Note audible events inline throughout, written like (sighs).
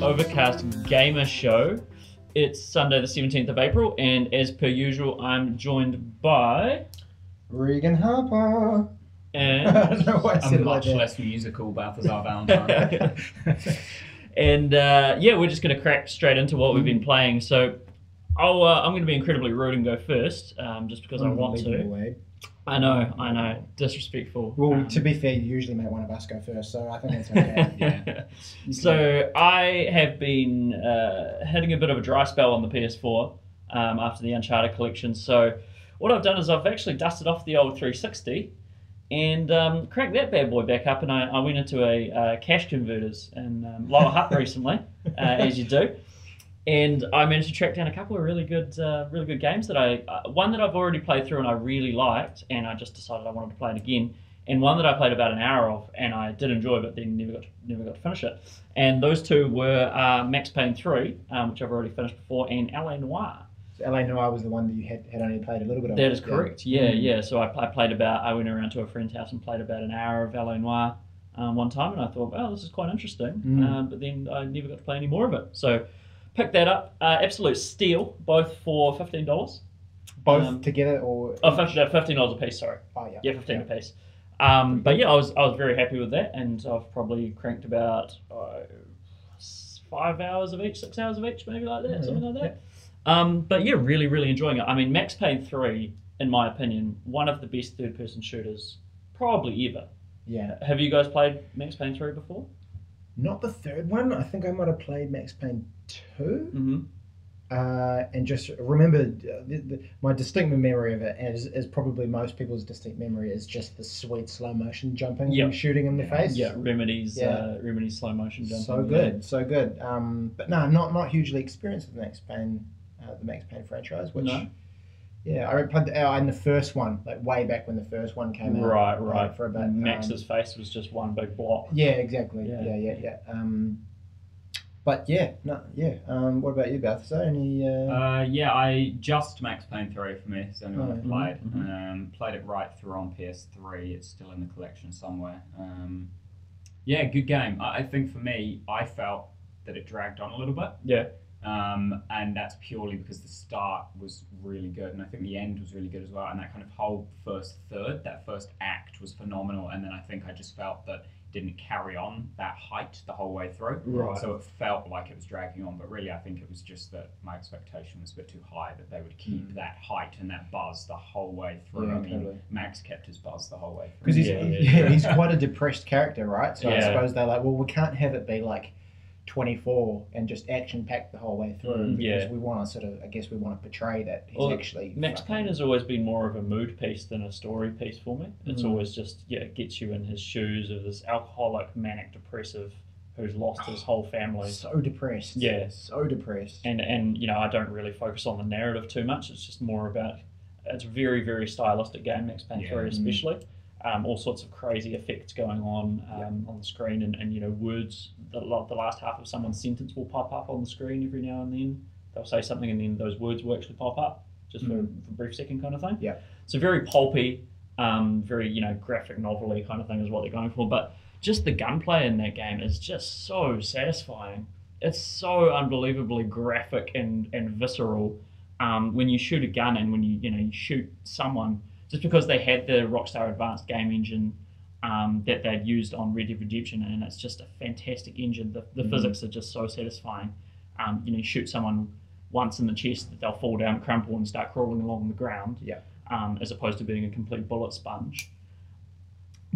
another episode of the Overcast Gamer Show. It's Sunday, the 17th of April, and as per usual, I'm joined by. Regan Harper. And. (laughs) I don't know why I a said it like much that. less musical Balthazar Valentine. (laughs) and uh, yeah, we're just going to crack straight into what we've Mm. been playing. So I'll, uh, I'm going to be incredibly rude and go first, um, just because I want to. eh? I know, I know, disrespectful. Well, Um, to be fair, you usually make one of us go first, so I think that's okay. (laughs) Yeah. (laughs) so I have been uh, hitting a bit of a dry spell on the PS4 um, after the Uncharted collection. So what I've done is I've actually dusted off the old 360 and um, cranked that bad boy back up, and I, I went into a uh, cash converters in um, Lower Hutt (laughs) recently, uh, as you do. And I managed to track down a couple of really good, uh, really good games that I, uh, one that I've already played through and I really liked, and I just decided I wanted to play it again, and one that I played about an hour of and I did enjoy, but then never got to, never got to finish it. And those two were uh, Max Payne 3, um, which I've already finished before, and LA Noire. So LA Noire was the one that you had, had only played a little bit of. That is correct. Yeah, Mm. yeah. So I, I played about. I went around to a friend's house and played about an hour of LA Noire um, one time, and I thought, well, this is quite interesting. Mm. Um, but then I never got to play any more of it. So picked that up. Uh, absolute steal, both for fifteen dollars. Both Um, together or? Oh, fifteen dollars a piece. Sorry. Oh, yeah. Yeah, fifteen a piece. Um, but yeah, I was I was very happy with that, and I've probably cranked about uh, five hours of each, six hours of each, maybe like that, Yeah, something like yeah. that. Um, but yeah, really, really enjoying it. I mean, Max Payne three, in my opinion, one of the best third person shooters probably ever. Yeah. Have you guys played Max Payne three before? Not the third one. I think I might have played Max Payne 2. Mm-hmm. Uh, and just remember, uh, the, the, my distinct memory of it, as is probably most people's distinct memory, is just the sweet slow motion jumping Yep. and shooting in the face. Yeah, Remedy's Yeah. uh, Remedy's slow motion jumping. So good, so good. Um, but no, not not hugely experienced with Max Payne, uh, the Max Payne franchise. Which, No? Yeah, I played the, uh, in the first one, like way back when the first one came out. Right, right. For about Max's um, face was just one big block. yeah, exactly. Yeah. Yeah, yeah, yeah. Um, but yeah, no, yeah. Um, what about you, Balthazar? Any? Uh, uh, yeah, I just Max Payne 3 for me. It's the only one I've Oh, played. mhm. Um, played it right through on PS3. It's still in the collection somewhere. Um, yeah, good game. I, I think for me, I felt that it dragged on a little bit. Yeah. Um, and that's purely because the start was really good, and I think the end was really good as well. And that kind of whole first third, that first act was phenomenal. And then I think I just felt that it didn't carry on that height the whole way through. Right. So it felt like it was dragging on, but really I think it was just that my expectation was a bit too high that they would keep Mm. that height and that buzz the whole way through. Yeah, I mean, totally. Max kept his buzz the whole way through. because he's Yeah, yeah, (laughs) yeah, yeah. he's quite a depressed character, right? So I suppose they're like, well, we can't have it be like. 24 and just action packed the whole way through Mm, because yeah. we want to sort of I guess we want to portray that he's Well, actually Max Payne has always been more of a mood piece than a story piece for me. It's Mm. always just yeah, it gets you in his shoes of this alcoholic, manic depressive who's lost his whole family. so depressed Yeah. so depressed And and you know, I don't really focus on the narrative too much. It's just more about it's a very, very stylistic game, Max Payne Yeah. 3 especially. Um, all sorts of crazy effects going on um, on the screen, and, and you know, words. The, the last half of someone's sentence will pop up on the screen every now and then. They'll say something, and then those words will actually pop up just for, Mm. for a brief second, kind of thing. Yeah. So very pulpy, um, very you know graphic novelty kind of thing is what they're going for. But just the gunplay in that game is just so satisfying. It's so unbelievably graphic and and visceral. Um, when you shoot a gun and when you you know you shoot someone, just because they had the Rockstar Advanced Game Engine um, that they'd used on Red Dead Redemption, and it's just a fantastic engine. The, the Mhm. physics are just so satisfying. Um, you know, you shoot someone once in the chest, that they'll fall down, crumple, and start crawling along the ground. Yeah. Um, as opposed to being a complete bullet sponge.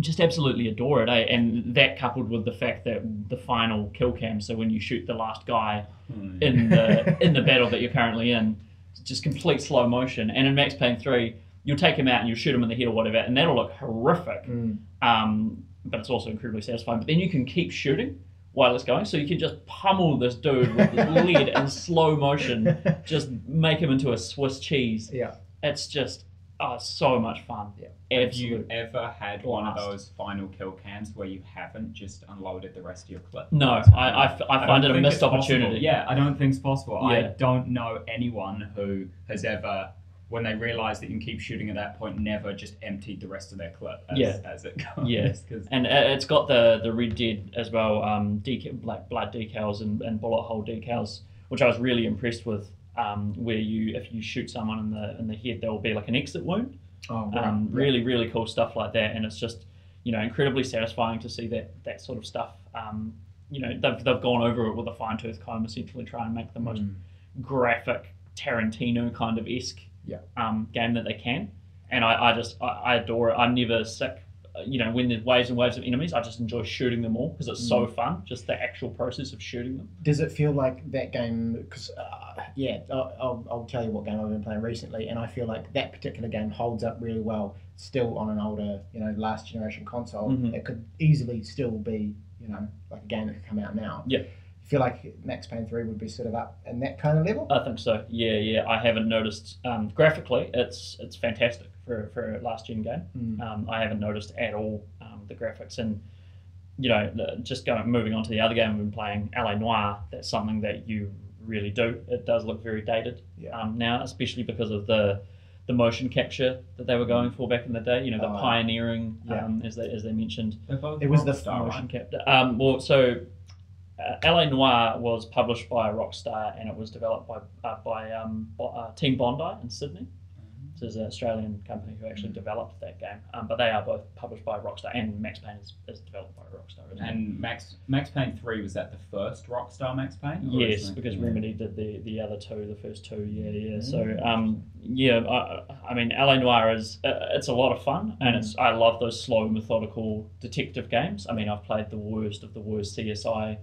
Just absolutely adore it, eh? And that coupled with the fact that the final kill cam, so when you shoot the last guy Hmm. in the in the (laughs) battle that you're currently in, it's just complete slow motion. And in Max Payne three, you'll take him out and you'll shoot him in the head or whatever, and that'll look horrific. Mm. Um, but it's also incredibly satisfying. But then you can keep shooting while it's going, so you can just pummel this dude with (laughs) lead in slow motion, just make him into a Swiss cheese. yeah It's just oh, so much fun. Yeah, Have you ever had one of those final kill cams where you haven't just unloaded the rest of your clip? No, I, I, f- I don't find it a missed it's possible. opportunity. Yeah, I don't think it's possible. I don't know anyone who has ever when they realised that you can keep shooting at that point, never just emptied the rest of their clip as, Yeah. as it goes. Yeah. 'cause- And uh, it's got the the Red Dead as well, um, deca- like blood decals and, and bullet hole decals, which I was really impressed with. Um, where you, if you shoot someone in the in the head, there will be like an exit wound. Oh, right. Um, really, really cool stuff like that, and it's just you know incredibly satisfying to see that that sort of stuff. Um, you know, they've, they've gone over it with a fine tooth comb, essentially try and make the most Mm. graphic Tarantino kind of esque Yeah. um, game that they can, and I, I just I, I adore it. I'm never sick. You know, when there's waves and waves of enemies, I just enjoy shooting them all because it's so Mm. fun. Just the actual process of shooting them. Does it feel like that game? Because uh, yeah, I'll, I'll, I'll tell you what game I've been playing recently, and I feel like that particular game holds up really well. Still on an older, you know, last generation console, Mhm. it could easily still be, you know, like a game that could come out now. Yeah. I feel like Max Payne three would be sort of up in that kind of level. I think so. Yeah, yeah. I haven't noticed um, graphically. It's it's fantastic for for a last gen game. Mm. Um, I haven't noticed at all um, the graphics and you know the, just going moving on to the other game I've been playing, LA Noire. That's something that you really do. It does look very dated Yeah. um, now, especially because of the the motion capture that they were going for back in the day. You know, the Oh, pioneering, yeah. um, as they as they mentioned, It was the Rockstar, motion right? capture. Um, well, so uh, LA Noire was published by Rockstar and it was developed by uh, by um, uh, Team Bondi in Sydney. So there's an Australian company who actually developed that game, um, but they are both published by Rockstar, and Max Payne is, is developed by Rockstar. Isn't it? And Max Max Payne three was that the first Rockstar Max Payne? Yes, because yeah. Remedy did the, the other two, the first two, yeah, yeah. So, Mm. um, yeah, I, I mean, LA Noire is uh, it's a lot of fun, and it's I love those slow, methodical detective games. I mean, I've played the worst of the worst CSI,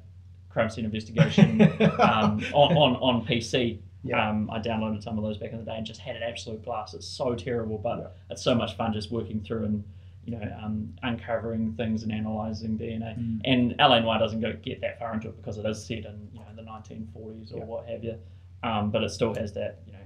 crime scene investigation, (laughs) um, on, on on PC. Yeah. Um, I downloaded some of those back in the day and just had an absolute blast. It's so terrible, but Yeah. it's so much fun just working through and you know um, uncovering things and analyzing DNA. Mm. And Noire doesn't go get that far into it because it is set in you know the 1940s or Yeah. what have you. Um, but it still has that you know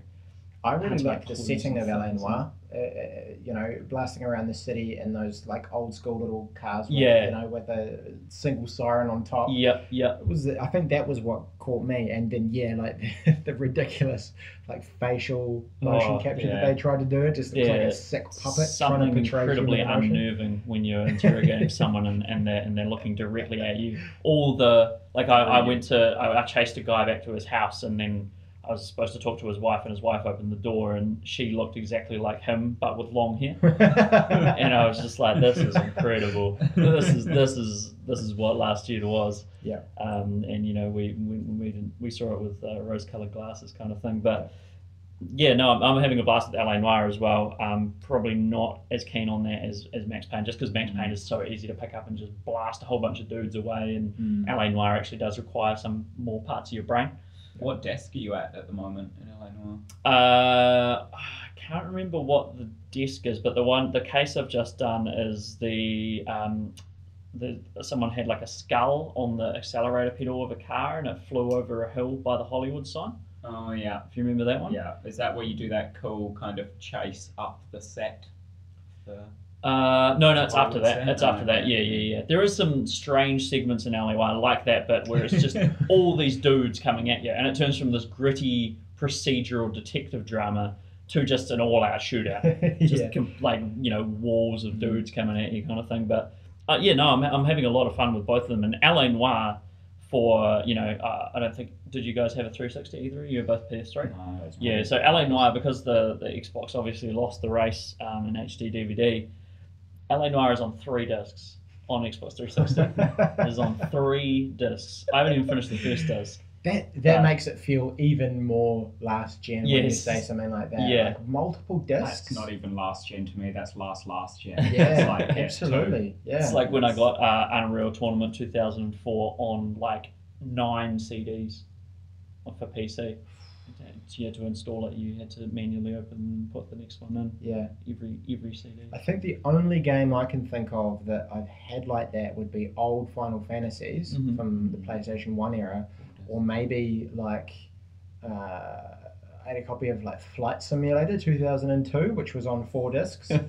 I really like the setting of LA Noire. Uh, uh, you know, blasting around the city in those like old school little cars. With, Yeah. You know, with a single siren on top. yep yep It was I think that was what caught me, and then yeah, like the, (laughs) the ridiculous like facial motion Oh, capture yeah. that they tried to do. It just looks like a sick puppet trying to something incredibly unnerving when you're interrogating (laughs) someone and, and they're and they're looking directly at you. All the like I, I went to I, I chased a guy back to his house and then I was supposed to talk to his wife and his wife opened the door and she looked exactly like him but with long hair. (laughs) and I was just like, "This is incredible. This is this is this is what last year was." Yeah. Um, and you know, we we we, didn't, we saw it with uh, rose-colored glasses, kind of thing. But yeah, no, I'm, I'm having a blast with LA Noire as well. Um, probably not as keen on that as, as Max Payne, just because Max Payne is so easy to pick up and just blast a whole bunch of dudes away. And Mm. LA Noire actually does require some more parts of your brain. What desk are you at at the moment in LA Noire? Uh, I can't remember what the desk is, but the one, the case I've just done is the, um, the someone had like a skull on the accelerator pedal of a car and it flew over a hill by the Hollywood sign. Oh yeah, If you remember that one. yeah. Is that where you do that cool kind of chase up the set? The... Uh, no, no, it's after that. It's Oh, after that. Yeah, yeah, yeah. There is some strange segments in LA I like that bit where it's just (laughs) all these dudes coming at you, and it turns from this gritty procedural detective drama to just an all-out shootout. (laughs) just yeah. com- like you know walls of dudes coming at you kind of thing but uh, yeah no I'm, I'm having a lot of fun with both of them and LA Noire for you know uh, I don't think did you guys have a 360 either you were both PS3 No, yeah so LA Noire because the, the Xbox obviously lost the race um, in HD DVD LA Noire is on three discs on Xbox 360 it (laughs) is on three discs I haven't even finished the first disc That that Uh, makes it feel even more last gen when you say something like that. Yeah. Like multiple discs. That's not even last gen to me. That's last last gen. Yeah, It's like, absolutely. Yeah. It's like when I got uh, Unreal Tournament 2004 on like nine CDs for PC. You had to install it. You had to manually open and put the next one in yeah. every every CD. I think the only game I can think of that I've had like that would be old Final Fantasies Mhm. from the PlayStation 1 era, or maybe like uh, I had a copy of like Flight Simulator 2002, which was on four discs. (laughs)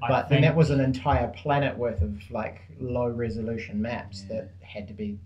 But then that was an entire planet worth of like low resolution maps Yeah. that had to be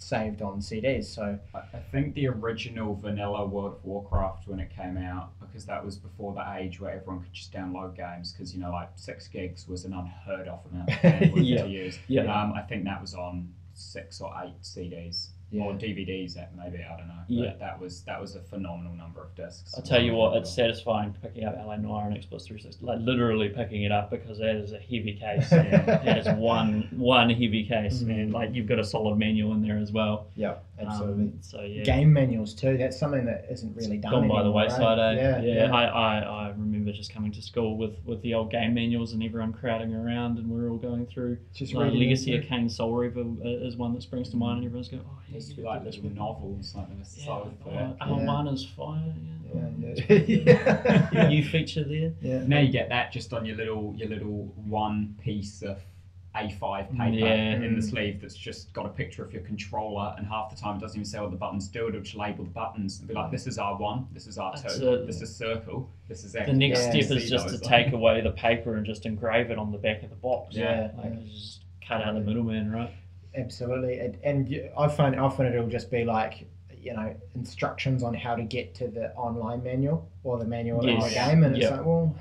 saved on CDs. So I think the original vanilla World of Warcraft when it came out, because that was before the age where everyone could just download games, because you know, like six gigs was an unheard of amount of bandwidth (laughs) Yeah. to use. Yeah. Um, I think that was on six or eight CDs or DVDs, that maybe I don't know. But Yeah. that was that was a phenomenal number of discs. I tell you what, it's satisfying picking up LA Noire and Xbox 360, like literally picking it up because that is a heavy case. (laughs) that is one one heavy case, Mm. man. Like you've got a solid manual in there as well. yeah, absolutely. Um, so yeah, Game manuals too. That's something that isn't really done. gone by the anymore, wayside. right? Eh? Yeah, yeah. I, I, I remember just coming to school with, with the old game manuals and everyone crowding around and we're all going through. Just Like reading Legacy it. of Kain Soul Reaver uh, is one that springs to mind, and everyone's going, "Oh, yeah, Used to you be gotta like do this little one." novels, like they were Yeah, so oh, thick. Yeah. one fire. Yeah, Yeah. yeah. (laughs) yeah. New feature there. yeah. Now you get that just on your little your little one piece of A5 paper Yeah. in the sleeve that's just got a picture of your controller, and half the time it doesn't even say what the buttons do. It'll just label the buttons and be like, "This is R one, this is R two, it. this is circle, this is X." The next Yeah. step is just to those, take away the paper and just engrave it on the back of the box. Yeah, like yeah. just cut out the middleman, right? Absolutely, and, and I find often it'll just be like you know instructions on how to get to the online manual or the manual in the Yes. game, and it's like, well,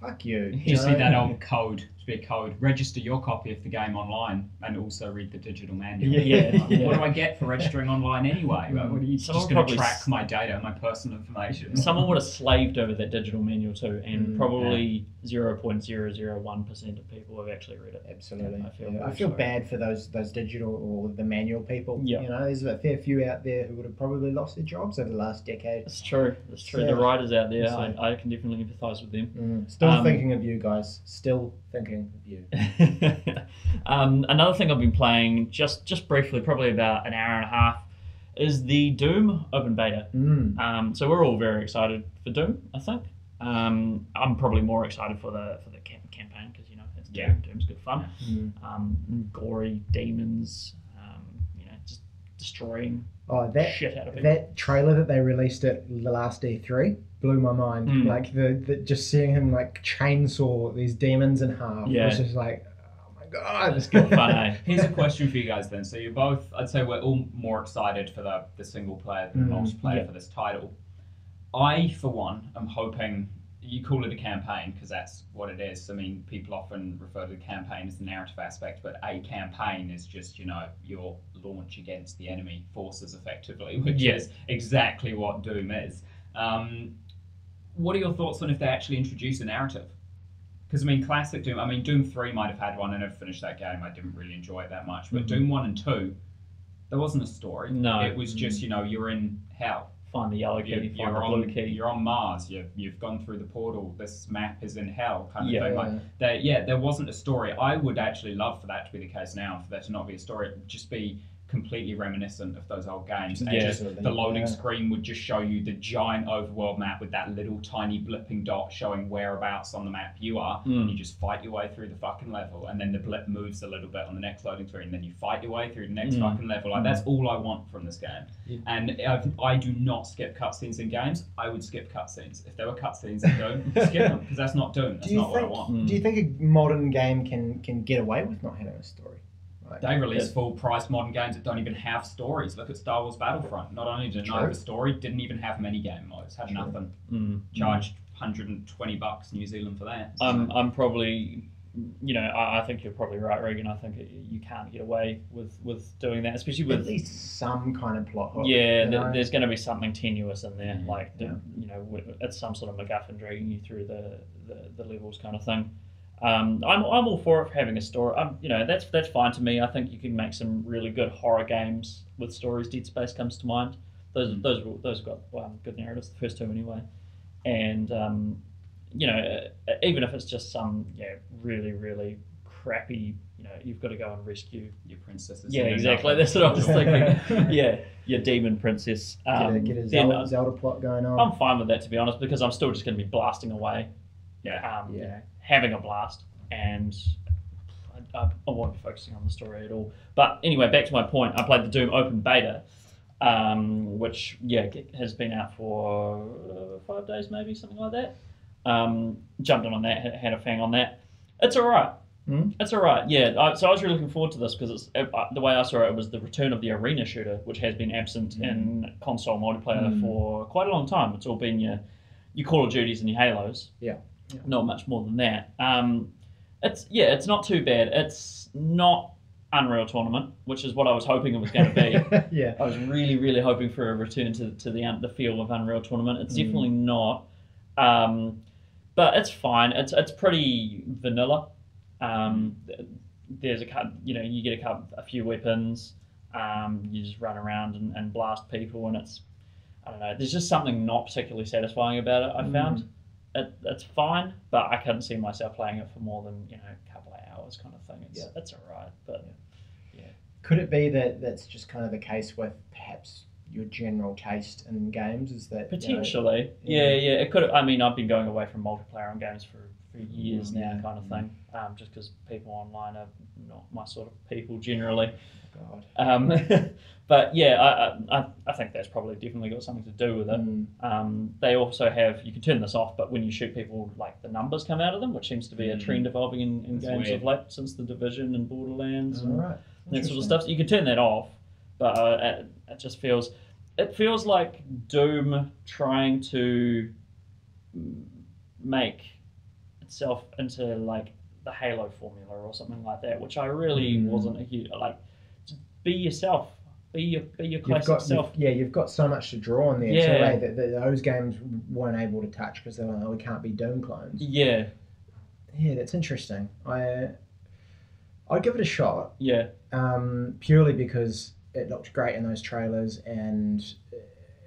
fuck you. You see know? that old code, to be a code. Register your copy of the game online, and also read the digital manual. Yeah. Like, Yeah. What do I get for registering online anyway? Like, what are you Someone just going to track my data, my personal information? Someone would have slaved over that digital manual too, and Mm, probably zero point zero zero one percent of people have actually read it. Absolutely, I feel Yeah, I feel bad for those those digital or the manual people. Yeah. you know, there's a fair few out there who would have probably lost their jobs over the last decade. It's true. It's true. Yeah. The writers out there, So- I, I can definitely empathise with them. Mm. Still Um, thinking of you guys. Still thinking of you. (laughs) um, another thing I've been playing just just briefly, probably about an hour and a half, is the Doom open beta. Mm. Um, so we're all very excited for Doom. I think um, I'm probably more excited for the for the cam- campaign because you know it's Doom. Yeah. Doom's good fun. Mm. Um, gory demons, um, you know, just destroying Oh, that shit out of people. that trailer that they released at the last E3 blew my mind. Mm. Like the, the just seeing him like chainsaw these demons in half. Yeah. It was just like, oh my god, this Good guy. fun, eh? (laughs) Here's a question for you guys then. So you're both, I'd say we're all more excited for the, the single player than the Mm, multiplayer yeah. for this title. I, for one, am hoping you call it a campaign because that's what it is. I mean, people often refer to the campaign as the narrative aspect, but a campaign is just, you know, your launch against the enemy forces effectively, (laughs) which Yeah. is exactly what Doom is. Um, what are your thoughts on if they actually introduce a narrative? Because I mean, classic Doom. I mean, Doom Three might have had one. I never finished that game. I didn't really enjoy it that much. But Mhm. Doom One and Two, there wasn't a story. No. it was just you know you're in hell. Find the yellow key, You're, find the on blue key. you're on Mars. You've you've gone through the portal. This map is in hell. Kind of Yeah. thing. Like there, yeah, there wasn't a story. I would actually love for that to be the case now, for there to not be a story, just be completely reminiscent of those old games. And Yeah. just Absolutely, the loading yeah. screen would just show you the giant overworld map with that little tiny blipping dot showing whereabouts on the map you are. Mm. And you just fight your way through the fucking level, and then the blip moves a little bit on the next loading screen, and then you fight your way through the next Mm. fucking level. Like that's all I want from this game. Yeah. And I've, I do not skip cutscenes in games. I would skip cutscenes if there were cutscenes Don't (laughs) skip them because that's not Doom. That's Do you not what I think? want. Mm. Do you think a modern game can can get away with not having a story? Like, They release Yeah. full price modern games that don't even have stories. Look at Star Wars Battlefront. Not only did it not True. have a story, didn't even have many game modes. Had True. nothing. Mm. Charged 120 bucks New Zealand for that. So- I'm, I'm probably, you know, I, I think you're probably right, Regan. I think it, you can't get away with, with doing that, especially with at least some kind of plot hook. Yeah, you th- there's going to be something tenuous in there, like the, you know, it's some sort of MacGuffin dragging you through the, the, the levels kind of thing. Um, I'm, I'm all for it for having a story. Um, you know, that's that's fine to me. I think you can make some really good horror games with stories. Dead Space comes to mind. Those Mm. those those got um, good narratives. The first two anyway, and um, you know, even if it's just some yeah really really crappy, you know, you've got to go and rescue. Your princesses. Yeah, exactly. That's what I was thinking. (laughs) yeah, your demon princess. Get a, Um, get a Zelda, Zelda plot going on. I'm fine with that to be honest, because I'm still just going to be blasting away. Yeah. Um, you Yeah. know, having a blast, and I, I, I won't be focusing on the story at all. But anyway, back to my point. I played the Doom open beta, um, which yeah has been out for uh, five days, maybe something like that. Um, jumped in on that, had- a fang on that. It's all right. It's all right. Yeah. I, so I was really looking forward to this because it's uh, the way I saw it, it was the return of the arena shooter, which has been absent in console multiplayer Mm. for quite a long time. It's all been your your Call of Duties and your Halos. Yeah. Yeah. Not much more than that. Um, it's yeah, it's not too bad. It's not Unreal Tournament, which is what I was hoping it was going to be. (laughs) yeah. I was really, really hoping for a return to, to the the feel of Unreal Tournament. It's Mm. definitely not, um, but it's fine. It's it's pretty vanilla. Um, there's a you know you get a couple, a few weapons. Um, you just run around and, and blast people, and it's I don't know. There's just something not particularly satisfying about it. I Mm. found it, it's fine, but I couldn't see myself playing it for more than you know a couple of hours, kind of thing. It's Yeah. it's alright, but yeah. Could it be that that's just kind of the case with perhaps your general taste in games? Is that you know, Potentially, yeah. yeah, yeah. It could. I mean, I've been going away from multiplayer on games for, for years now, Mm. kind of thing. Um, just because people online are not my sort of people generally. God. Um, (laughs) but yeah, I, I, I think that's probably definitely got something to do with it. Mm. Um, they also have you can turn this off, but when you shoot people, like the numbers come out of them, which seems to be a Mm. trend evolving in, in games weird. of late since the Division and Borderlands and right. that sort of stuff. So you can turn that off, but uh, it, it just feels it feels like Doom trying to mm, make itself into like the Halo formula or something like that, which I really Mm. wasn't a huge like. Be yourself. Be your be your classic got, self. you've- yeah, you've got so much to draw on there Yeah. too, eh, that, that those games weren't able to touch because they were like, oh, we can't be Doom clones. Yeah, Yeah, that's interesting. I I'd give it a shot, yeah, um, purely because it looked great in those trailers, and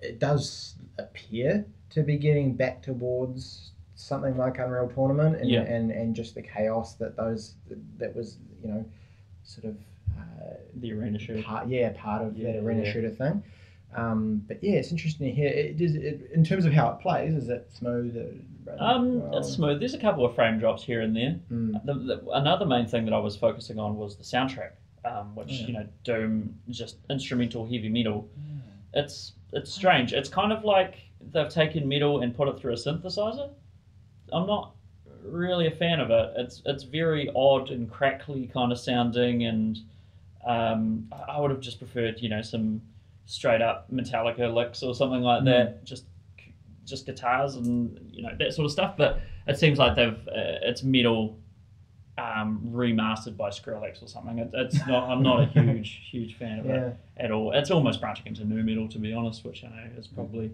it does appear to be getting back towards something like Unreal Tournament, and Yeah. and, and just the chaos that those that was you know sort of. The arena shooter. part, yeah, part of Yeah, that arena yeah. shooter thing. Um, but yeah, it's interesting to hear. It, does it, in terms of how it plays, is it smooth? Um, well? it's smooth. There's a couple of frame drops here and there. Mm, The, the, another main thing that I was focusing on was the soundtrack, um, which Yeah. you know, Doom, just instrumental heavy metal. It's it's strange. It's kind of like they've taken metal and put it through a synthesizer. I'm not really a fan of it. It's it's very odd and crackly kind of sounding, and um, I would have just preferred you know some straight up Metallica licks or something like that. Just just guitars and you know that sort of stuff. But it seems like they've uh, it's metal um, remastered by Skrillex or something. It, it's (laughs) not. I'm not a huge huge fan of it at all. It's almost branching into nu metal, to be honest, which I know is probably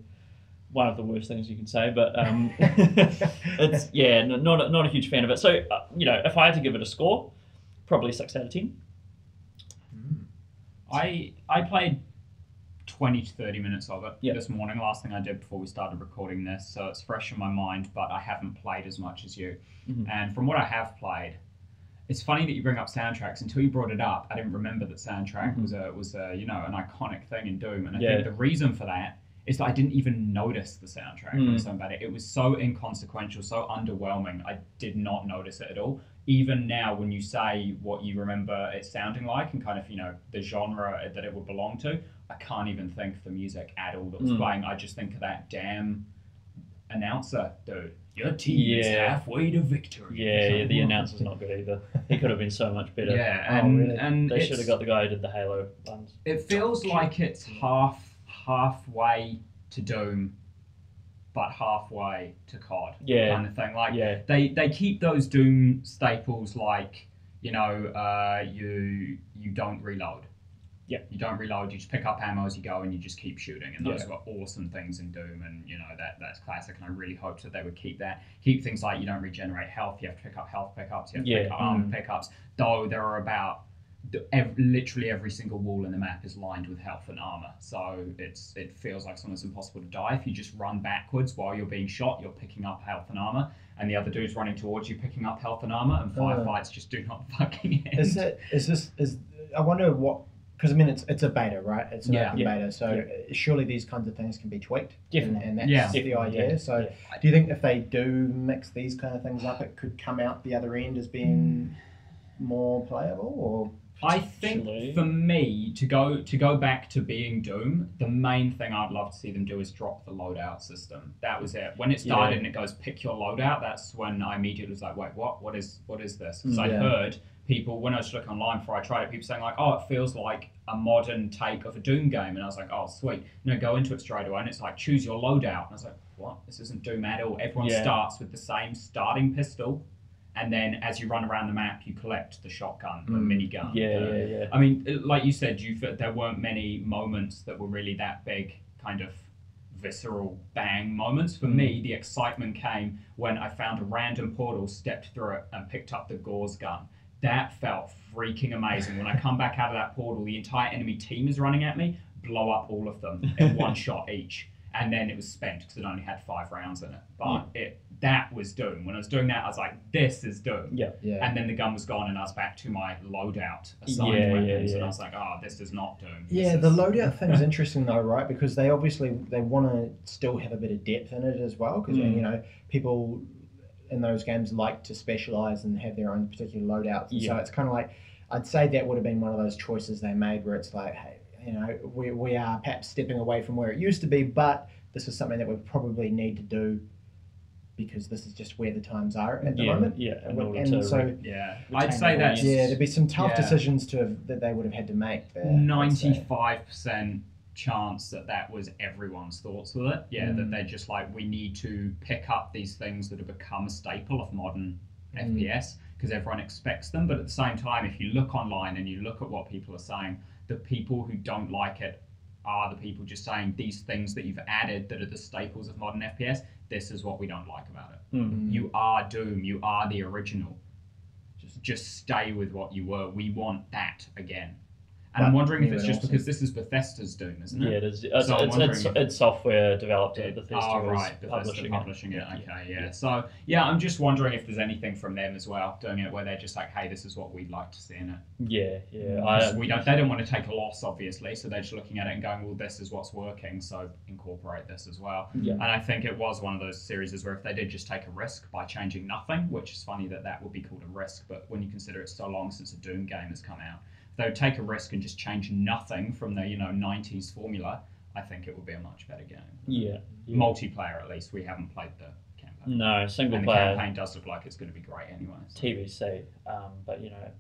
one of the worst things you can say. But um, (laughs) it's yeah, not a, not a huge fan of it. So uh, you know, if I had to give it a score, probably six out of ten. I I played twenty to thirty minutes of it Yeah. this morning. Last thing I did before we started recording this, so it's fresh in my mind. But I haven't played as much as you. Mhm. And from what I have played, it's funny that you bring up soundtracks. Until you brought it up, I didn't remember that soundtrack Mhm. was a was a you know an iconic thing in Doom. And I Yeah. think the reason for that is that I didn't even notice the soundtrack when Mm. it was so bad. It was so inconsequential, so underwhelming. I did not notice it at all. Even now, when you say what you remember it sounding like and kind of you know the genre that it would belong to, I can't even think of the music at all that was Mm. playing. I just think of that damn announcer dude. Your team is Yeah. halfway to victory. Yeah, yeah, the (laughs) announcer's not good either. He could have been so much better. Yeah, Oh, and really? and They should have got the guy who did the Halo ones. It feels like it's half halfway to Doom, but halfway to COD. Yeah. kind of thing. Like Yeah, they they keep those Doom staples like you know uh, you you don't reload. Yeah. You don't reload. You just pick up ammo as you go, and you just keep shooting. And those Yeah. were awesome things in Doom, and you know that that's classic. And I really hoped that they would keep that. Keep things like you don't regenerate health. You have to pick up health pickups. You have to Yeah. pick up armor Mm. pickups. Though there are about ev- literally every single wall in the map is lined with health and armor. So it's it feels like almost impossible to die if you just run backwards while you're being shot. You're picking up health and armor, and the other dude's running towards you, picking up health and armor. And Uh. firefights just do not (laughs) fucking end. is it is this is I wonder what because I mean it's it's a beta right it's an Yeah. open Yeah. beta so uh, surely these kinds of things can be tweaked and, Definitely. and that's Yeah. the idea yeah. so Yeah. do you think if they do mix these kind of things up it could come out the other end as being more playable or I think for me to go to go back to being Doom, the main thing I'd love to see them do is drop the loadout system. That was it. When it started Yeah. and it goes pick your loadout, that's when I immediately was like, wait, what? What is what is this? Because I'd heard people when I was looking online before I tried it, people saying like, oh, it feels like a modern take of a Doom game, and I was like, oh, sweet. No, go into it straight away, and it's like choose your loadout, and I was like, what? This isn't Doom at all. Everyone Yeah. starts with the same starting pistol. And then, as you run around the map, you collect the shotgun, the Mm. minigun, Yeah, the- yeah, yeah. I mean, like you said, you there weren't many moments that were really that big, kind of visceral bang moments. For me, the excitement came when I found a random portal, stepped through it, and picked up the Gauss gun. That felt freaking amazing. When I come back out of that portal, the entire enemy team is running at me, blow up all of them in (laughs) one shot each. And then it was spent because it only had five rounds in it. But it that was Doom. When I was doing that, I was like, this is Doom. Yeah. Yeah. And then the gun was gone, and I was back to my loadout assigned Yeah, yeah, weapons, and. I was like, "Oh, this is not Doom." Yeah, This the loadout thing is interesting though, right? Because they obviously they want to still have a bit of depth in it as well. Because Mm. you know people in those games like to specialize and have their own particular loadouts, and so it's kind of like I'd say that would have been one of those choices they made where it's like, hey, you know, we we are perhaps stepping away from where it used to be, but this is something that we probably need to do because this is just where the times are at the yeah, moment. yeah. In And, and to so re- Yeah, I'd say that yeah, there'd be some tough Yeah. decisions to have, that they would have had to make there. Ninety-five percent chance that that was everyone's thoughts with it. Yeah, that Mm. they're just like, we need to pick up these things that have become a staple of modern Mm. FPS because everyone expects them. But at the same time, if you look online and you look at what people are saying, the people who don't like it are the people just saying these things that you've added that are the staples of modern FPS. This is what we don't like about it. Mm. You are Doom. You are the original. Just just stay with what you were. We want that again. And I'm wondering if it's just awesome. because this is Bethesda's Doom, isn't it? Yeah, it is. It's, So I'm it's, it's, if- it's software developed at Bethesda. oh, right, Bethesda publishing, publishing, it. Yeah, Okay, yeah. yeah. So, yeah, I'm just wondering if there's anything from them as well doing it where they're just like, hey, this is what we'd like to see in it. Yeah, yeah. Mm. 'Cause I, we don't, they don't want to take a loss, obviously, so they're just looking at it and going, well, this is what's working, so incorporate this as well. Yeah. And I think it was one of those series where if they did just take a risk by changing nothing, which is funny that that would be called a risk, but when you consider it's so long since a Doom game has come out, if they would take a risk and just change nothing from the you know 90s formula, I think it would be a much better game. yeah, yeah. Multiplayer, at least. We haven't played the campaign. No, single and the player campaign does look like it's going to be great anyway. so- TBC. Um, but you know,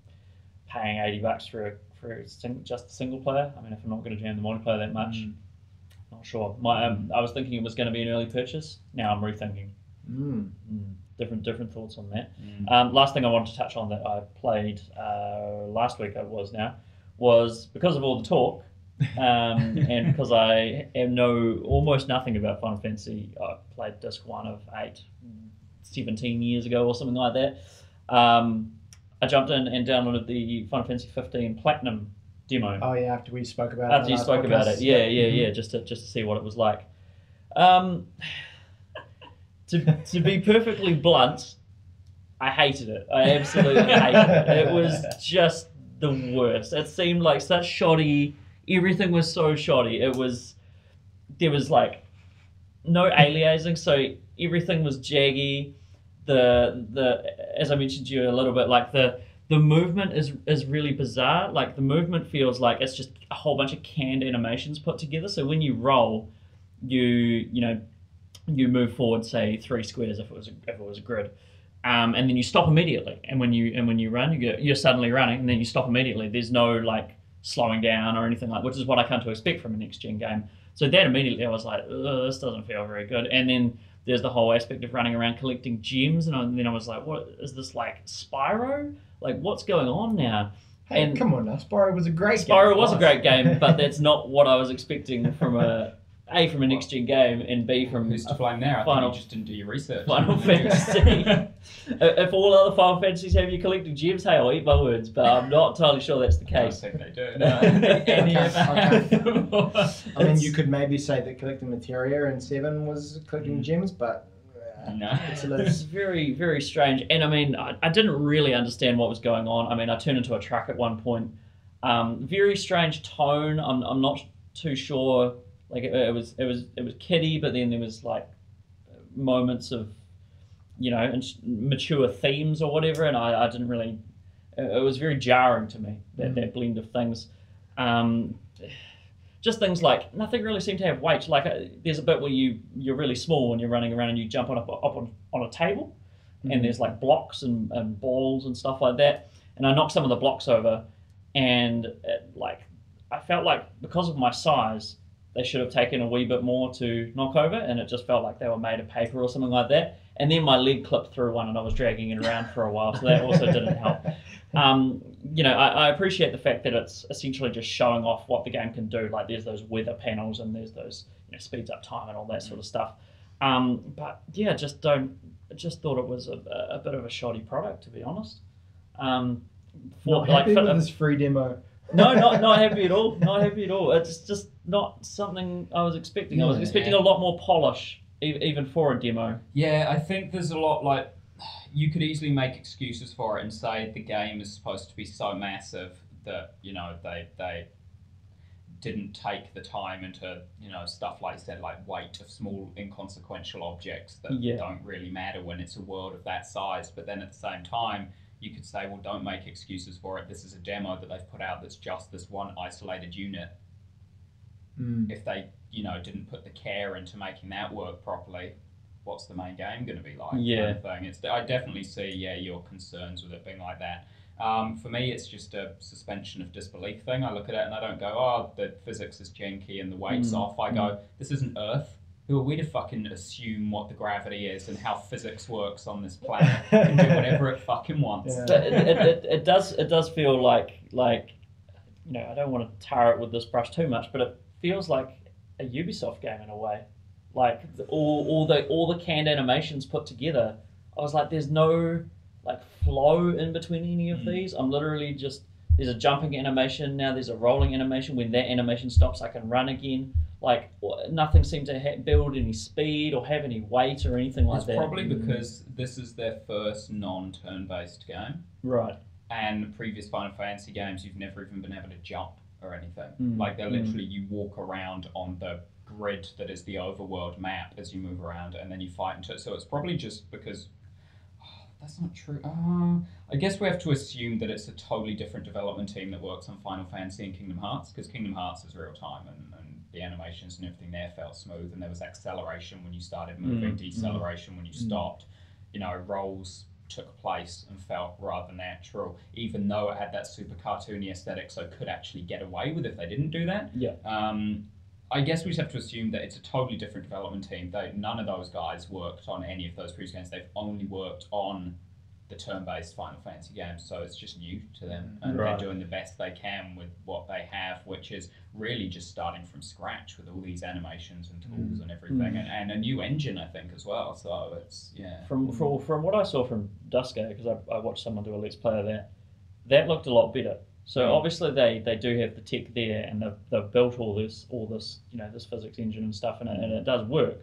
paying eighty bucks for a, for a sing, just a single player. I mean, if I'm not going to jam the multiplayer that much, Mm. not sure. My um, I was thinking it was going to be an early purchase. Now I'm rethinking. Mm. Mm, different different thoughts on that. Mm. Um, last thing I wanted to touch on that I played uh, last week, it was now, was because of all the talk, (laughs) um, and because I know almost nothing about Final Fantasy. I played disc one of eight, 17 years ago or something like that. Um, I jumped in and downloaded the Final Fantasy 15 Platinum demo Oh yeah, after we spoke about it. after you spoke last about it. podcast. Yeah, yeah, yeah. Just to just to see what it was like. Um, to to be perfectly blunt, I hated it. I absolutely hated it. It (laughs) was just the worst. It seemed like such shoddy. Everything was so shoddy. It was there was like no aliasing, so everything was jaggy. The the as I mentioned to you a little bit, like the the movement is is really bizarre. Like the movement feels like it's just a whole bunch of canned animations put together. So when you roll, you you know you move forward say three squares if it was a, if it was a grid, um, and then you stop immediately. And when you and when you run, you go you're suddenly running, and then you stop immediately. There's no like slowing down or anything like, which is what I come to expect from a next gen game. So that immediately I was like, this doesn't feel very good. And then there's the whole aspect of running around collecting gems, and, I, and then I was like, what is this like Spyro? Like what's going on now? Hey, And- come on now, Spyro was a great game. Spyro was a great (laughs) game, but that's not what I was expecting from a a from a next gen game and b from Who's to blame there? I Final- think you just didn't do your research. Final (laughs) Fantasy. (laughs) if all other Final Fantasies have you collecting gems, hey, I'll eat my words, but I'm not entirely sure that's the case. I don't case. think they do. (laughs) No. Any of that. I mean, you could maybe say that collecting materia in Seven was collecting Mm. gems, but uh, No. it's a little. very, very strange. And I mean, I, I didn't really understand what was going on. I mean, I turned into a truck at one point. Um, very strange tone. I'm, I'm not too sure. Like it, it was, it was, it was kiddie, but then there was like moments of, you know, ins- mature themes or whatever. And I, I didn't really. it, it was very jarring to me that Mm. that blend of things. Um, just things like nothing really seemed to have weight. Like uh, there's a bit where you you're really small and you're running around and you jump on up, up on, on a table, Mm. and there's like blocks and, and balls and stuff like that. And I knocked some of the blocks over, and it, like I felt like because of my size, they should have taken a wee bit more to knock over, and it just felt like they were made of paper or something like that. And then my leg clipped through one, and I was dragging it around for a while, so that also didn't help. (laughs) Um, you know, I, I appreciate the fact that it's essentially just showing off what the game can do. Like there's those weather panels and there's those you know speeds up time and all that sort of stuff. Um, but yeah, just don't. Just thought it was a, a bit of a shoddy product, to be honest. Um, for, Not happy for- with this free demo. no, not not (laughs) happy at all. Not happy at all. It's just not something I was expecting. I was Yeah. expecting a lot more polish, even for a demo. Yeah, I think there's a lot like you could easily make excuses for it and say the game is supposed to be so massive that you know they they didn't take the time into you know stuff like said like weight of small inconsequential objects that Yeah. don't really matter when it's a world of that size. But then at the same time. You could say, well, don't make excuses for it. This is a demo that they've put out that's just this one isolated unit. Mm. if they you know didn't put the care into making that work properly what's the main game going to be like? Yeah. kind of thing. It's i definitely see yeah your concerns with it being like that. Um, for me it's just a suspension of disbelief thing. I look at it and i don't go oh the physics is janky and the weight's Mm, off. I go this isn't earth. Who are we to fucking assume what the gravity is and how physics works on this planet and do whatever it (laughs) fucking wants? Yeah. But it, it, it, it does it does feel like like you know I don't want to tar it with this brush too much, but it feels like a Ubisoft game in a way. Like the, all all the all the canned animations put together, I was like, there's no like flow in between any of Mm. these. I'm literally just there's a jumping animation now. There's a rolling animation. When that animation stops, I can run again. Like nothing seemed to ha- build any speed or have any weight or anything like it's that. probably because this is their first non-turn-based game right. and previous Final Fantasy games, you've never even been able to jump or anything. Mm, Like they're mm. literally you walk around on the grid that is the overworld map as you move around, and then you fight into it. So it's probably just because oh, that's not true. Uh, I guess we have to assume that it's a totally different development team that works on Final Fantasy and Kingdom Hearts because Kingdom Hearts is real time and, and the animations and everything there felt smooth, and there was acceleration when you started moving, Mm, deceleration when you Mm. stopped. You know, rolls took place and felt rather natural, even though it had that super cartoony aesthetic, so could actually get away with if they didn't do that. Yeah. Um, I guess we just have to assume that it's a totally different development team. They, none of those guys worked on any of those previous games. They've only worked on the turn-based Final Fantasy games, so it's just new to them, and Right. they're doing the best they can with what they have, which is really just starting from scratch with all these animations and tools and everything, Mm. and, and a new engine, I think, as well. So it's yeah. From from, from what I saw from Duscae, because I, I watched someone do a let's play of that, that looked a lot better. So Mm. obviously they, they do have the tech there, and they've, they've built all this all this you know this physics engine and stuff, and it, and it does work.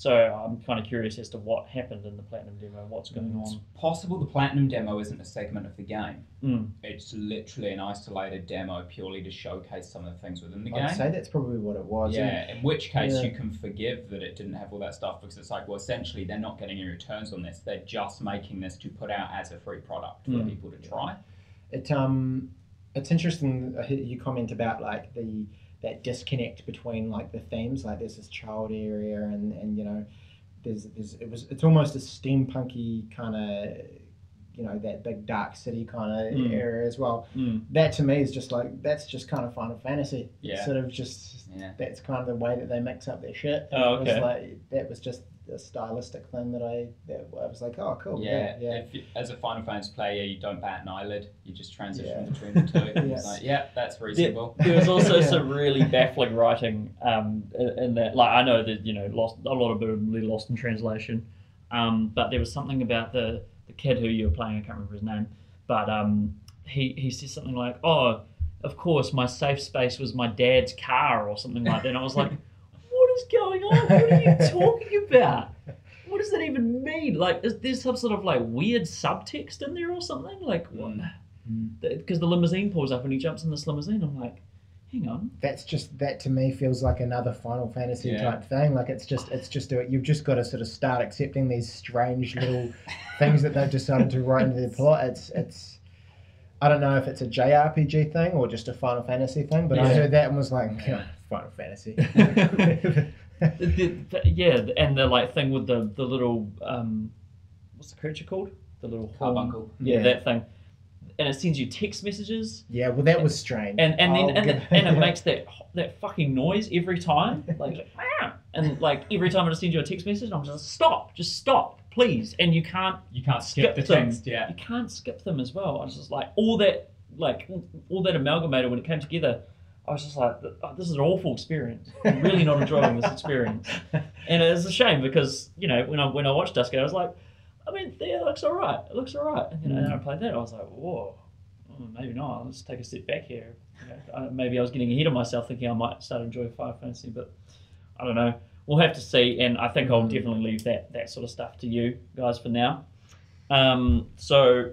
So I'm kind of curious as to what happened in the platinum demo, what's going It's on. possible the platinum demo isn't a segment of the game. Mm. It's literally an isolated demo purely to showcase some of the things within the game. I'd say that's probably what it was. and- Yeah, in which case Yeah. you can forgive that it didn't have all that stuff because it's like, well, essentially they're not getting any returns on this. They're just making this to put out as a free product for Mm. people to try. It um, it's interesting. You comment about like the that disconnect between like the themes. Like there's this child area, and and you know, there's there's it was it's almost a steampunky kind of, you know, that big dark city kind of Mm. area as well. Mm. That to me is just like that's just kind of Final Fantasy. Yeah. sort of just Yeah. that's kind of the way that they mix up their shit. And Oh, it was okay. like that was just a stylistic thing that I that I was like, oh cool, Yeah, yeah, yeah. If you, as a Final Fantasy player, you don't bat an eyelid. You just transition Yeah. between the two. (laughs) It's Yes. like, yeah, that's reasonable. There was also (laughs) Yeah. some really baffling writing um, in in that. Like I know that you know lost a lot of it really lost in translation, um, but there was something about the the kid who you were playing. I can't remember his name, but um, he he says something like, "Oh, of course, my safe space was my dad's car" or something like that. And I was like, (laughs) "What is going on? What are you (laughs) talking about?" What does that even mean? Like, is there some sort of like weird subtext in there or something? Like, what? Mm. Because the limousine pulls up and he jumps in this limousine. I'm like, hang on. that's just that to me feels like another Final Fantasy Yeah. type thing. Like it's just it's just a, you've just got to sort of start accepting these strange little (laughs) things that they've decided to write into their plot. It's it's I don't know if it's a JRPG thing or just a Final Fantasy thing, but I heard that and was like, Yeah. Final Fantasy. (laughs) The- the- yeah, and the like thing with the the little um, what's the creature called? The little horn. Carbuncle. Yeah, Yeah. that thing. And it sends you text messages, yeah, well, that was strange. and and then I'll and, give- it, and it (laughs) makes that that fucking noise every time, like, like, (laughs) and like every time I send you a text message, I'm just stop, just stop, please, and you can't You can't skip, Skip the them. text, yeah. you can't skip them as well. I was just like all that like all that amalgamated when it came together. I was just like, oh, this is an awful experience. I'm really not enjoying this experience, (laughs) and it's a shame because you know when I when I watched Duscae, I was like, I mean, yeah, it looks all right. It looks all right. And, you know, then I played that. I was like, whoa, mm, maybe not. Let's take a step back here. You know, I, maybe I was getting ahead of myself, thinking I might start enjoying Final Fantasy, but I don't know. We'll have to see, and I think I'll Mm. definitely leave that that sort of stuff to you guys for now. Um, so,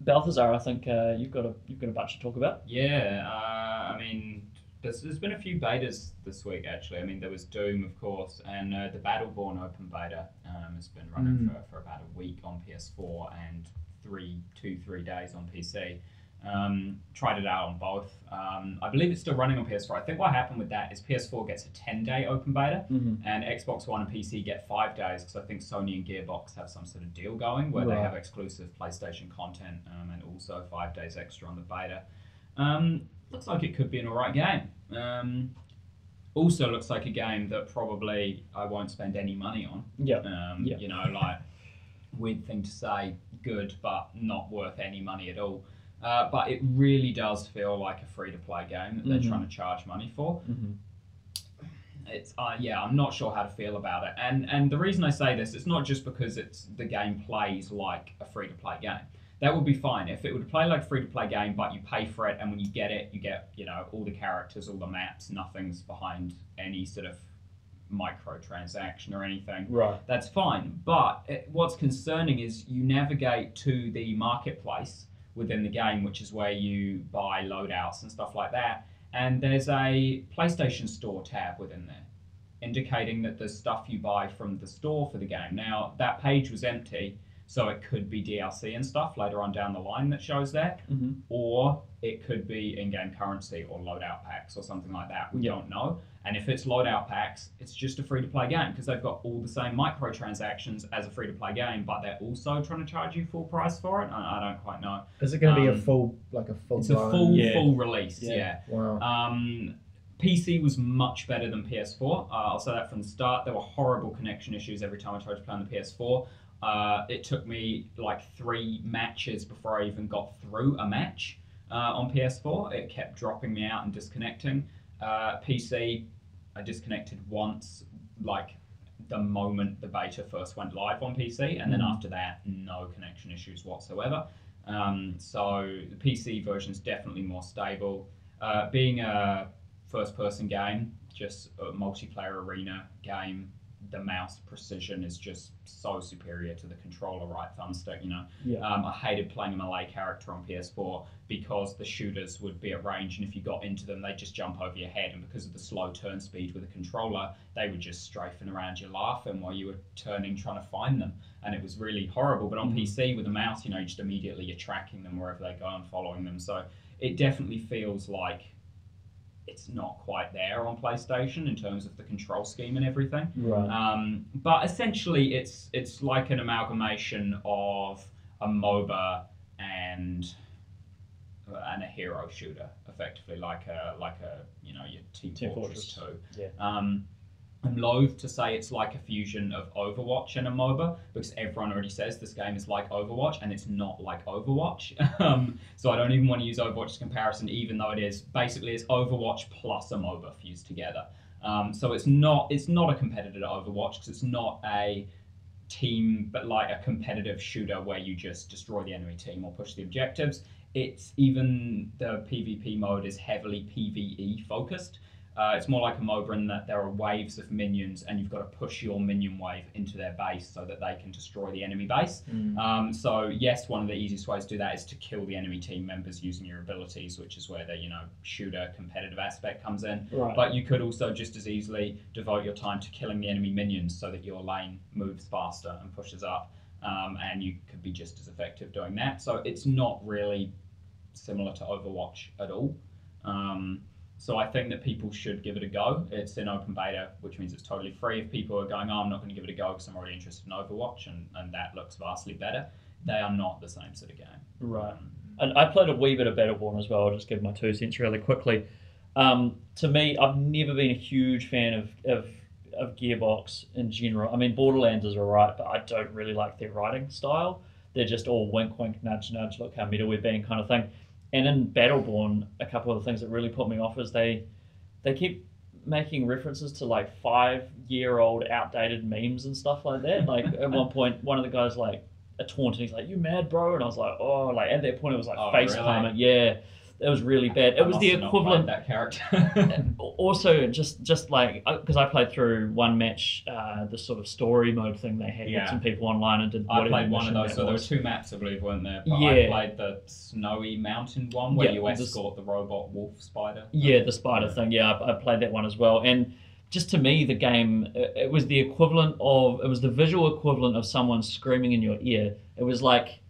Balthazar, I think uh, you've got a you've got a bunch to talk about. Yeah, uh, I mean, there's, there's been a few betas this week actually. I mean, there was Doom, of course, and uh, the Battleborn open beta um, has been running Mm. for, for about a week on PS4 and three, two, three days on PC. Um, tried it out on both. Um, I believe it's still running on PS4. I think what happened with that is PS4 gets a 10 day open beta, Mm-hmm. and Xbox One and PC get five days because I think Sony and Gearbox have some sort of deal going where they have exclusive PlayStation content um, and also five days extra on the beta. Um, looks like it could be an alright game. Um, also looks like a game that probably I won't spend any money on. Yeah. Um, Yeah. You know, like weird thing to say, good but not worth any money at all. Uh, but it really does feel like a free to play game that they're Mhm. trying to charge money for Mm-hmm. it's uh, yeah i'm not sure how to feel about it and and the reason i say this it's not just because it's the game plays like a free to play game that would be fine if it would play like a free to play game but you pay for it and when you get it you get you know all the characters all the maps nothing's behind any sort of microtransaction or anything Right. that's fine. But it, what's concerning is you navigate to the marketplace within the game, which is where you buy loadouts and stuff like that. And there's a PlayStation Store tab within there, indicating that there's stuff you buy from the store for the game. Now, that page was empty, so it could be DLC and stuff later on down the line that shows that, Mm-hmm. or it could be in game currency or loadout packs or something like that. We Yeah. don't know. And if it's loadout packs, it's just a free to play game because they've got all the same microtransactions as a free to play game, but they're also trying to charge you full price for it. I, I don't quite know. Is it going to be a Um, full, like a full? It's a full Yeah. full release, Yeah. yeah. Wow. Um, PC was much better than PS4. Uh, I'll say that from the start. There were horrible connection issues every time I tried to play on the PS4. Uh, it took me like three matches before I even got through a match uh, on PS4. It kept dropping me out and disconnecting. Uh, PC, I disconnected once, like the moment the beta first went live on PC, and then Mhm. after that, no connection issues whatsoever. Um, so the PC version is definitely more stable. Uh, being a first-person game, just a multiplayer arena game, the mouse precision is just so superior to the controller right thumbstick. You know, Yeah. um, I hated playing a melee character on PS4 because the shooters would be at range, and if you got into them, they'd just jump over your head. And because of the slow turn speed with the controller, they were just strafing around you, laughing while you were turning, trying to find them, and it was really horrible. But on Mhm. PC with a mouse, you know, you just immediately you're tracking them wherever they go and following them. So it definitely feels like it's not quite there on PlayStation in terms of the control scheme and everything. Right. Um, but essentially, it's it's like an amalgamation of a MOBA and and a hero shooter, effectively like a like a you know your Team, Team Fortress, Fortress. Two. Yeah. Um, I'm loath to say it's like a fusion of Overwatch and a MOBA because everyone already says this game is like Overwatch and it's not like Overwatch. (laughs) um, so I don't even want to use Overwatch as comparison, even though it is basically it's Overwatch plus a MOBA fused together. Um, so it's not it's not a competitor to Overwatch because it's not a team, but like a competitive shooter where you just destroy the enemy team or push the objectives. It's even the PvP mode is heavily PvE focused. Uh, it's more like a MOBA in that there are waves of minions, and you've got to push your minion wave into their base so that they can destroy the enemy base. Mm. Um, so yes, one of the easiest ways to do that is to kill the enemy team members using your abilities, which is where the you know shooter competitive aspect comes in. Right. But you could also just as easily devote your time to killing the enemy minions so that your lane moves faster and pushes up. Um, and you could be just as effective doing that. So it's not really similar to Overwatch at all. Um, so I think that people should give it a go. It's in open beta, which means it's totally free. If people are going, oh, I'm not going to give it a go because I'm already interested in Overwatch and, and that looks vastly better, they are not the same sort of game. Right. Um, And I played a wee bit of Battleborn as well. I'll just give my two cents really quickly. Um, to me, I've never been a huge fan of, of of Gearbox in general. I mean, Borderlands is alright, but I don't really like their writing style. They're just all wink, wink, nudge, nudge. Look how meta we're being, kind of thing. And in Battleborn, a couple of the things that really put me off is they they keep making references to like five year old outdated memes and stuff like that. (laughs) Like at one point, one of the guys like a taunt and he's like, "You mad, bro?" And I was like, "Oh!" Like at that point, it was like Oh, face really? palming. Yeah, it was really bad. It I was the have not played equivalent that character. (laughs) also just just like because I played through one match, uh, the sort of story mode thing they had Yeah. with some people online and did I played one of those. So there were two maps, I believe, weren't there? But Yeah. I played the snowy mountain one where Yeah, you escort the robot wolf spider. Yeah, the spider thing. Yeah, I, I played that one as well. And just to me, the game it, it was the equivalent of it was the visual equivalent of someone screaming in your ear. It was like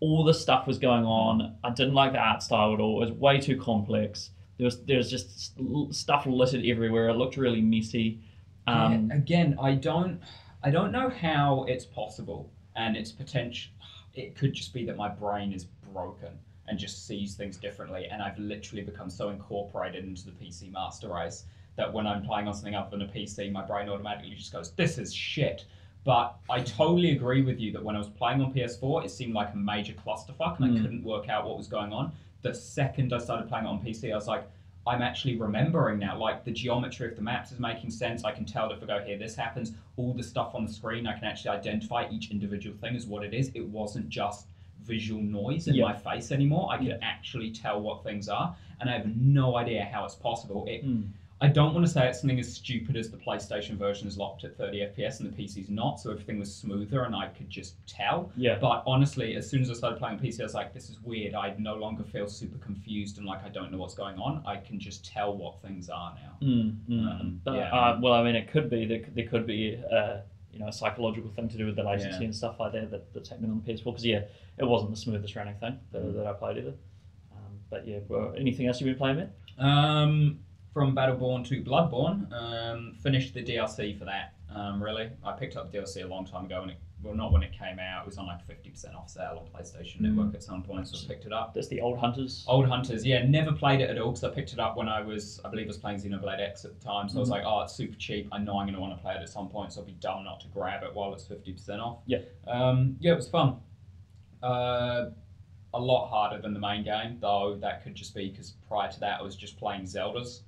all the stuff was going on. I didn't like the art style at all. It was way too complex. There was there was just stuff littered everywhere. It looked really messy. Um, yeah, again, I don't, I don't know how it's possible, and it's potential. It could just be that my brain is broken and just sees things differently, and I've literally become so incorporated into the PC master race that when I'm playing on something other than a PC, my brain automatically just goes, "This is shit." But I totally agree with you that when I was playing on PS4, it seemed like a major clusterfuck, and I Mm. couldn't work out what was going on. The second I started playing it on PC, I was like, I'm actually remembering now. Like the geometry of the maps is making sense. I can tell if I go here, this happens. All the stuff on the screen, I can actually identify each individual thing as what it is. It wasn't just visual noise in Yeah. my face anymore. I could Yeah. actually tell what things are, and I have no idea how it's possible. It, mm. I don't want to say it's something as stupid as the PlayStation version is locked at 30 FPS and the PC's not, so everything was smoother and I could just tell. Yeah. But honestly, as soon as I started playing PC, I was like, this is weird. I no longer feel super confused and like I don't know what's going on. I can just tell what things are now. Mm, mm. Um, But, yeah. uh, well, I mean, it could be that there could be uh, you know a psychological thing to do with the latency Yeah. and stuff like that, that that's happening on the PS4. Because yeah, it wasn't the smoothest running thing that, Mm. that I played either. Um, but yeah, well, anything else you've been playing, man? Um, from Battleborn to Bloodborne, um, finished the DLC for that. Um, really, I picked up the DLC a long time ago, and it well, not when it came out. It was on like fifty percent off sale on PlayStation Mm. Network at some point, so I picked it up. That's the old hunters. Old Hunters, yeah, never played it at all because I picked it up when I was, I believe, I was playing Xenoblade X at the time. So I was Mhm. like, oh, it's super cheap. I know I'm going to want to play it at some point, so I'll be dumb not to grab it while it's fifty percent off. Yeah. Um, yeah, it was fun. Uh, a lot harder than the main game, though. That could just be because prior to that, I was just playing Zeldas.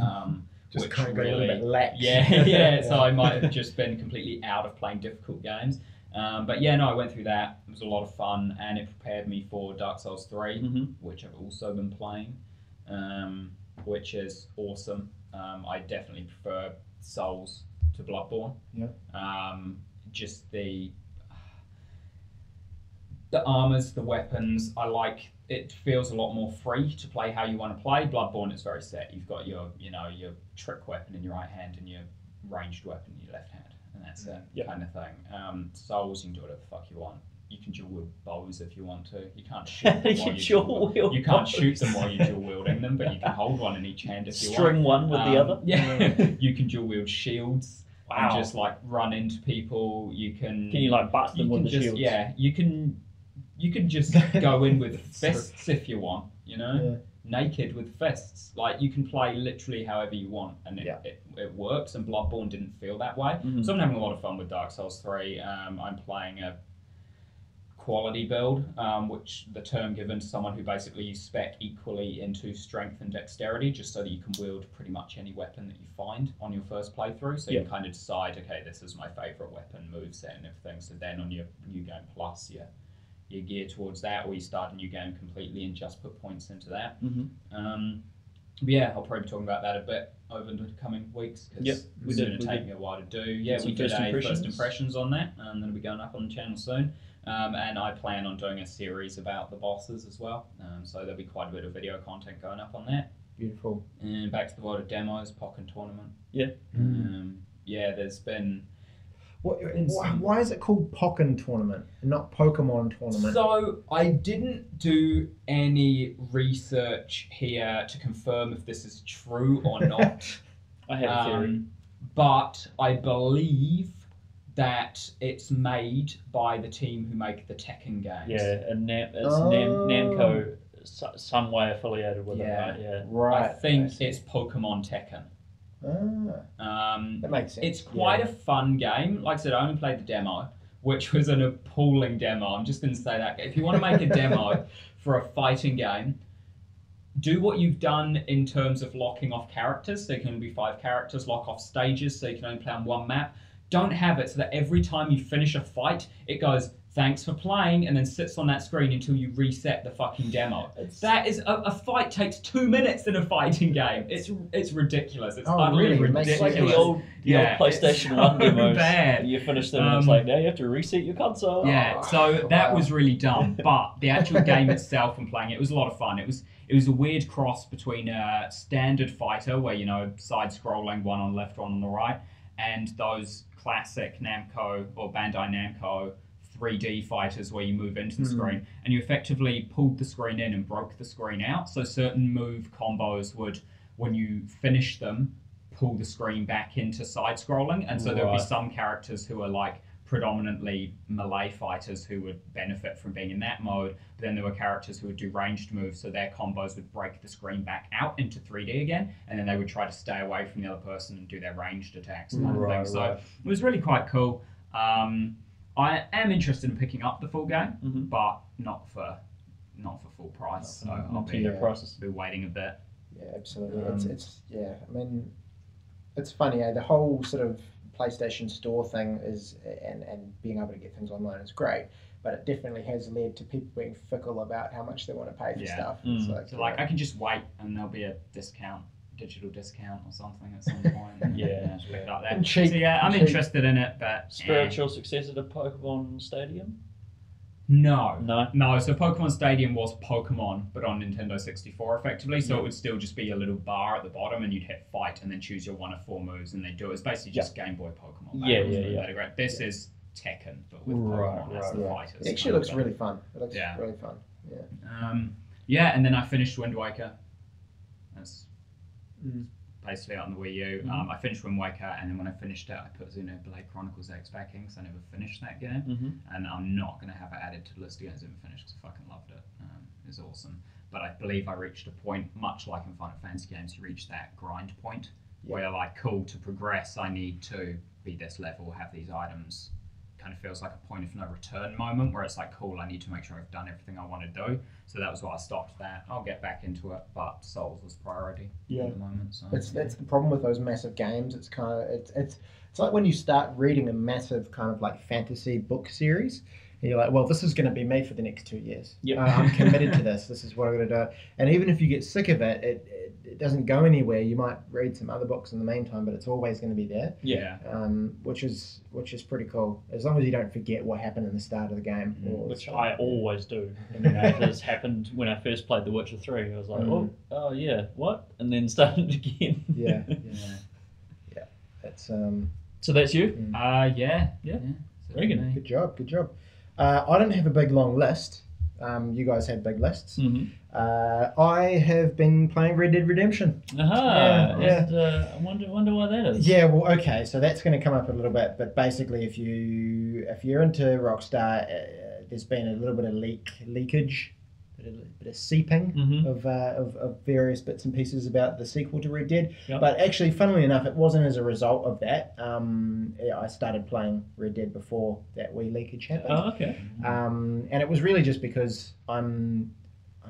Um, Just which kind of got a little bit lax. (laughs) yeah, yeah. So I might have (laughs) just been completely out of playing difficult games. Um, but yeah, no, I went through that. It was a lot of fun, and it prepared me for Dark Souls 3 hmm which I've also been playing, um, which is awesome. Um, I definitely prefer Souls to Bloodborne. Yeah. Um, just the the armors, the weapons. I like. It feels a lot more free to play how you want to play. Bloodborne is very set. You've got your, you know, your trick weapon in your right hand and your ranged weapon in your left hand, and that's it, Yep. kind of thing. Um, Souls, you can do whatever the fuck you want. You can dual wield bows if you want to. You can't shoot them (laughs) You while you're dual wield You can't shoot them while you're dual wielding them, but you can hold one in each hand if you want. String one with the Um, other. Yeah, (laughs) you can dual wield shields Wow. and just like run into people. You can. Can you like bust you them with can the just shields? yeah. You can. You can just go in with (laughs) fists if you want. You know, naked with fists. Like you can play literally however you want, and it, Yeah. it, it works. And Bloodborne didn't feel that way. Mhm. So I'm having a lot of fun with Dark Souls 3. Um, I'm playing a quality build, um, which the term given to someone who basically you spec equally into strength and dexterity, just so that you can wield pretty much any weapon that you find on your first playthrough. So you Yeah. can kind of decide, okay, this is my favorite weapon, moveset, and everything. So then on your new game plus, you you gear towards that, or you start a new game completely and just put points into that. Mhm. Um, but yeah, I'll probably be talking about that a bit over the coming weeks because Yep, it's going to take did- me a while to do. Yeah, we did first a impressions. first impressions on that, and that'll be going up on the channel soon. Um, and I plan on doing a series about the bosses as well. Um, so there'll be quite a bit of video content going up on that. Beautiful. And back to the world of demos, Pokken tournament. Yeah. Um, yeah, there's been What, why, Instant. why is it called Pokken Tournament and not Pokemon Tournament? So I didn't do any research here to confirm if this is true or (laughs) not. I have a theory. Um, but I believe that it's made by the team who make the Tekken games. yeah, and Nam, it's Oh. Nam, Namco, some way affiliated with Yeah. it. Right? Yeah. right. I think see. it's Pokemon Tekken. Ah, Um, that makes sense. it's quite a fun game. Like I said, I only played the demo, which was an appalling demo. I'm just going to say that. If you want to make a demo (laughs) for a fighting game, do what you've done in terms of locking off characters. So you can only be five characters, lock off stages, so you can only play on one map. Don't have it so that every time you finish a fight, it goes, thanks for playing, and then sits on that screen until you reset the fucking demo. It's, That is a, a fight takes two minutes in a fighting game. It's it's ridiculous. It's Oh, utterly really? It makes it's like ridiculous. the old, the Yeah, old it's PlayStation so 1 demos. bad. You finish them and it's Um, like, now you have to reset your console. Yeah, Oh, so that wow. was really dumb. (laughs) But the actual game itself and playing it was a lot of fun. It was it was a weird cross between a standard fighter where you know side scrolling, one on the left, one on the right, and those classic Namco or Bandai Namco 3D fighters where you move into the Hmm. screen and you effectively pulled the screen in and broke the screen out. So certain move combos would, when you finish them, pull the screen back into side scrolling. And so there would be some characters who are like predominantly melee fighters who would benefit from being in that mode. But then there were characters who would do ranged moves, so their combos would break the screen back out into 3D again, and then they would try to stay away from the other person and do their ranged attacks kind of Right, thing. So right. it was really quite cool. Um, I am interested in picking up the full game, Mhm. but not for not for full price. So Not I'll to be, your Yeah. prices. be waiting a bit. Yeah, absolutely. it's, Um, it's yeah. I mean, it's funny. Eh? The whole sort of PlayStation Store thing is, and and being able to get things online is great. But it definitely has led to people being fickle about how much they want to pay for Yeah. stuff. Mm. It's like, So like I can just wait and there'll be a discount, digital discount or something at some point. and, (laughs) Yeah. just pick it up there. And cheap, So yeah, I'm cheap. interested in it, but eh. Spiritual successor to Pokemon Stadium? No. No. No, so Pokemon Stadium was Pokemon, but on Nintendo 64 effectively. So it would still just be a little bar at the bottom, and you'd hit fight and then choose your one of four moves, and they do it. It's basically just Game Boy Pokemon. Yeah, yeah, but yeah. great. This is Tekken, but with Right, Pokemon as the yeah. fighters. It actually looks really fun. It looks Yeah. really fun. Yeah. Um, yeah, and then I finished Wind Waker. That's Mm. basically on the Wii U. Mhm. Um, I finished Wind Waker, and then when I finished it, I put Xenoblade Chronicles X back in because I never finished that game. Mm-hmm. and I'm not going to have it added to the list again I haven't finished because I fucking loved it. Um, it was awesome. But I believe I reached a point, much like in Final Fantasy games, you reach that grind point where you're like, cool, to progress, I need to be this level, have these items. Kind of feels like a point of no return moment where it's like, cool, I need to make sure I've done everything I want to do. So that was why I stopped that. I'll get back into it, but Souls was priority Yeah. at the moment. So It's that's the problem with those massive games. It's kind of it's it's it's like when you start reading a massive kind of like fantasy book series. And you're like, well, this is going to be me for the next two years. Yep. Uh, I'm committed to (laughs) this. This is what I'm going to do. And even if you get sick of it, it, it, it doesn't go anywhere. You might read some other books in the meantime, but it's always going to be there, yeah. um, which is which is pretty cool. As long as you don't forget what happened in the start of the game. Mm, Which. I always do. And you know, if happened when I first played The Witcher 3. I was like, Mm. oh, oh yeah, what? And then (laughs) started again. Yeah. Yeah. (laughs) It's um, so that's you? Uh, yeah. Yeah. So Very good. good job. Good job. Uh, I don't have a big long list. Um, you guys had big lists. Mm-hmm. Uh, I have been playing Red Dead Redemption. Aha. Yeah, And, uh, I wonder, wonder why that is. Yeah, well, okay, so that's going to come up a little bit, but basically, if you if you're into Rockstar, uh, there's been a little bit of leak leakage, a bit of seeping Mhm. of, uh, of of various bits and pieces about the sequel to Red Dead. Yep. But actually, funnily enough, it wasn't as a result of that. Um, yeah, I started playing Red Dead before that wee leakage happened. Oh, okay. um, and it was really just because I'm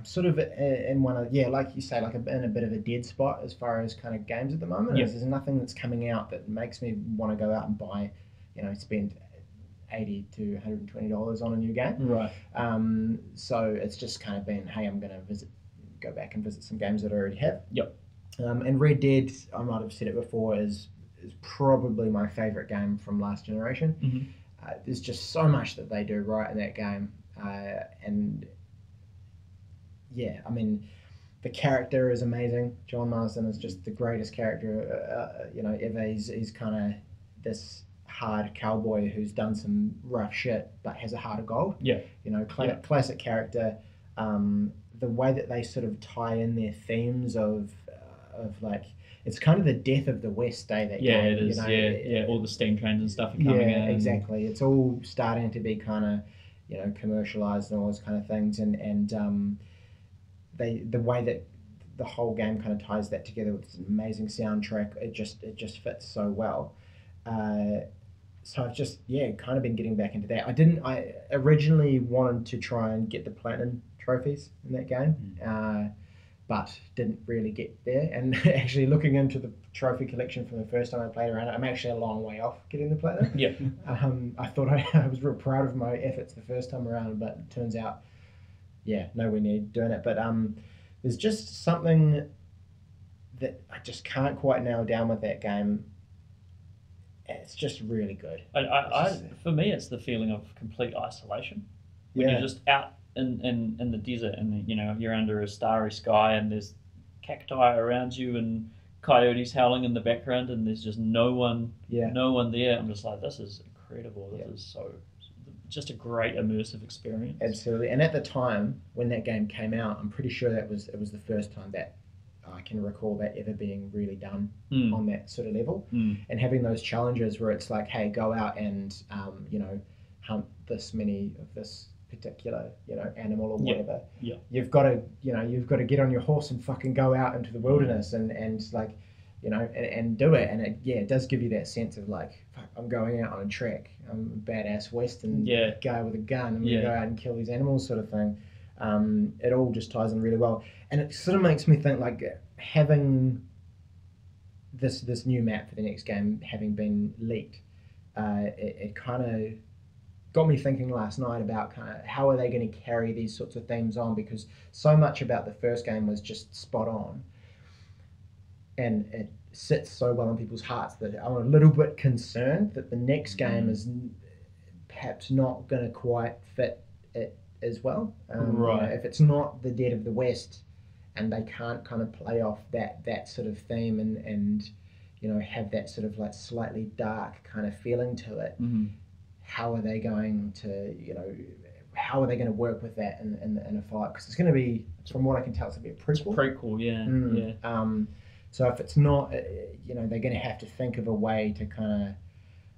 sort of in one of yeah, like you say, like a, in a bit of a dead spot as far as kind of games at the moment. Yeah. There's nothing that's coming out that makes me want to go out and buy, you know, spend eighty to one hundred and twenty dollars on a new game. Right. Um, so it's just kind of been, hey, I'm going to visit, go back and visit some games that I already have. Yep. Um, and Red Dead, I might have said it before, is is probably my favorite game from last generation. Mhm. Uh, there's just so much that they do right in that game, uh, and yeah, I mean, the character is amazing. John Marston is just the greatest character, uh, uh, you know, ever. He's, he's kind of this hard cowboy who's done some rough shit but has a heart of gold. Yeah. You know, cla- Yeah. classic character. Um, the way that they sort of tie in their themes of uh, of like it's kind of the death of the West Day that Yeah, game, it is. You know? yeah, yeah. All the steam trains and stuff are coming yeah, in. exactly. It's all starting to be kind of, you know, commercialized and all those kind of things, and and um, they the way that the whole game kind of ties that together with this amazing soundtrack, it just it just fits so well. Uh, so I've just yeah, kind of been getting back into that. I didn't. I originally wanted to try and get the platinum trophies in that game. Uh, but didn't really get there. And (laughs) actually, looking into the trophy collection from the first time I played around it, I'm actually a long way off getting the platinum. Yeah. (laughs) Um, I thought I, (laughs) I was real proud of my efforts the first time around, but it turns out, yeah, nowhere near doing it. But um, there's just something that I just can't quite nail down with that game. It's just really good. I, I, I, for me, it's the feeling of complete isolation. when Yeah. you're just out in, in, in the desert and you know you're under a starry sky and there's cacti around you and coyotes howling in the background and there's just no one Yeah. no one there i'm just like this is incredible this Yeah. is so just a great immersive experience Absolutely. And at the time when that game came out, I'm pretty sure that was it was the first time that I can recall that ever being really done Mm, on that sort of level. mm, And having those challenges where it's like, hey, go out and um, you know hunt this many of this particular you know animal or Yeah. whatever. Yeah. You've got to you know you've got to get on your horse and fucking go out into the wilderness and and like you know and, and do it and it, yeah it does give you that sense of like fuck, I'm going out on a trek I'm a badass western Yeah. guy with a gun. I'm Yeah. gonna go out and kill these animals sort of thing. Um, it all just ties in really well. And it sort of makes me think like having this this new map for the next game having been leaked uh, it, it kind of got me thinking last night about kind of how are they going to carry these sorts of themes on? Because so much about the first game was just spot on and it sits so well in people's hearts that I'm a little bit concerned that the next game Mm. is perhaps not going to quite fit it as well. Um, you know, Right. if it's not the Dead of the West, and they can't kind of play off that that sort of theme and and you know have that sort of like slightly dark kind of feeling to it, mm. how are they going to you know how are they going to work with that in, in, in a fight? Because it's going to be, from what I can tell, it's going to be a prequel. prequel yeah Mm. yeah Um, so if it's not, uh, you know, they're going to have to think of a way to kind of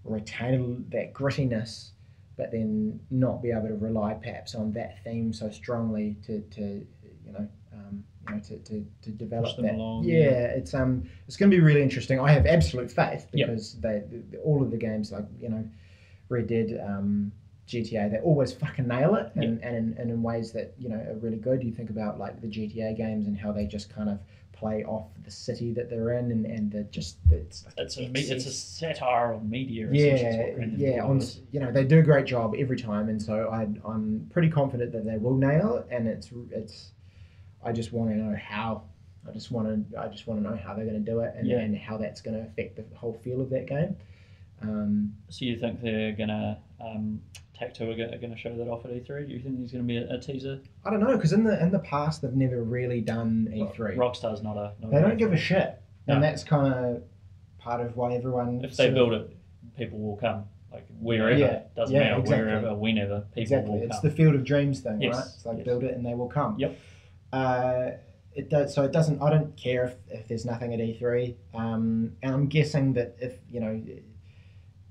retain that grittiness, but then not be able to rely perhaps on that theme so strongly to, to you know, um, you know, to, to, to develop them that. along, yeah, yeah. it's um, it's going to be really interesting. I have absolute faith Yep. because they, all of the games like you know, Red Dead. Um, GTA, they always fucking nail it, and, and, in, and in ways that you know are really good. You think about like the GTA games and how they just kind of play off the city that they're in, and and the just it's it's a it's a satire on media yeah essentially, is what Grand Theft yeah on you know they do a great job every time, and so I I'm pretty confident that they will nail it, and it's it's I just want to know how. I just want to I just want to know how they're going to do it, and, Yeah. and how that's going to affect the whole feel of that game. Um, so you think they're gonna um Take Two are going to show that off at E3? Do you think there's going to be a, a teaser? I don't know because in the in the past they've never really done E3. Rockstar's not a. Not They a don't give a shit, No. and that's kind of part of why everyone. If they of- build it, people will come. Like wherever, Yeah, doesn't yeah, matter exactly. wherever, whenever, people exactly, will it's come. the field of dreams thing, Yes, right? It's like yes. build it and they will come. Yep. Uh, it does. So it doesn't. I don't care if, if there's nothing at E3. Um, and I'm guessing that if you know.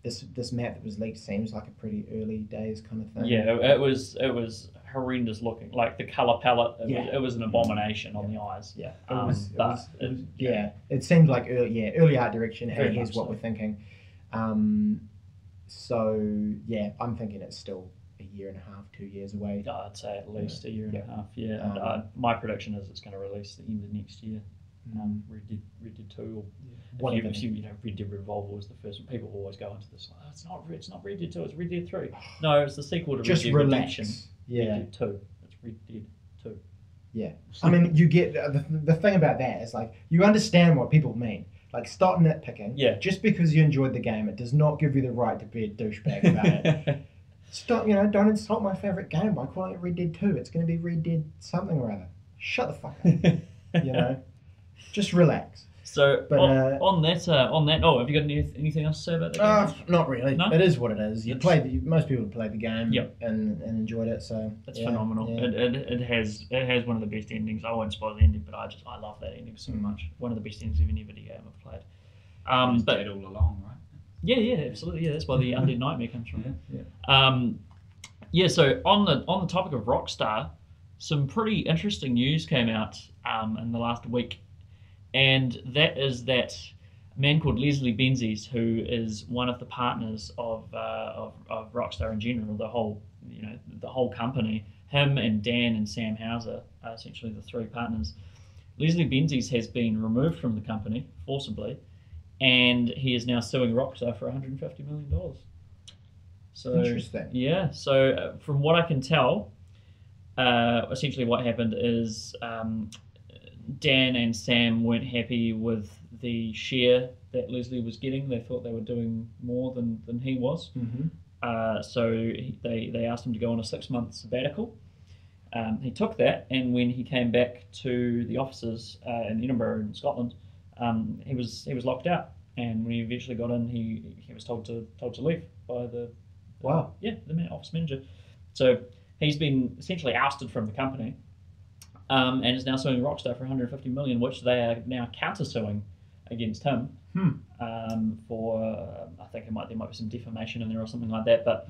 This, this map that was leaked seems like a pretty early days kind of thing. Yeah, it, it was it was horrendous looking. Like the color palette, it, Yeah. was, it was an abomination on the eyes. Yeah, it Um, was, it was, it was- yeah, it seemed like early, yeah, early art direction. Hey, here's what so. we're thinking. Um, so yeah, I'm thinking it's still a year and a half, two years away. I'd say at least a year and Yeah. a half. Yeah, and Um, uh, my prediction is it's going to release the end of next year. Um, Red Dead, Red Dead Two. Or One if of you, them. if you, you know, Red Dead Revolver was the first. one. People always go into this. Oh, it's not. Red- It's not Red Dead Two. It's Red Dead Three. (sighs) No, it's the sequel to Just Red Dead relax. Redemption. Red Yeah, Dead Two. It's Red Dead Two. yeah. I mean, you get the, the thing about that is like you understand what people mean. Like stop nitpicking. Yeah. Just because you enjoyed the game, it does not give you the right to be a douchebag about it. (laughs) Stop. You know, don't insult my favorite game by calling it Red Dead Two. It's going to be Red Dead something or other. Shut the fuck up. (laughs) you know just relax So But, on, uh, on that, uh, on that, oh, have you got any, anything else to say about that? Uh, game? not really. No? It is what it is. You It's- played. The, most people have played the game. Yep. And, and enjoyed it. So It's yeah, phenomenal. yeah. It, it, it has it has one of the best endings. I won't spoil the ending, but I just I love that ending so Mm. much. One of the best endings of any video game I've played. Um, He's but dead all along, right? yeah, yeah, absolutely. Yeah, that's why the (laughs) undead nightmare comes from. Yeah, Yeah. Um, yeah. So on the on the topic of Rockstar, some pretty interesting news came out um, in the last week, and that is that a man called Leslie Benzies, who is one of the partners of, uh, of of Rockstar in general, the whole you know the whole company. Him and Dan and Sam Houser are essentially the three partners. Leslie Benzies has been removed from the company forcibly, and he is now suing Rockstar for 150 million dollars. So Interesting. yeah, so uh, from what I can tell, uh, essentially what happened is um, Dan and Sam weren't happy with the share that Leslie was getting. They thought they were doing more than, than he was. Mm-hmm. Uh, so he, they, they asked him to go on a six month sabbatical. Um, he took that, and when he came back to the offices uh, in Edinburgh in Scotland, um, he was he was locked out. And when he eventually got in, he, he was told to told to leave by the Wow. yeah the office manager. So he's been essentially ousted from the company, um, and is now suing Rockstar for 150 million, which they are now countersuing against him Hmm. um, for uh, I think it might there might be some defamation in there or something like that. But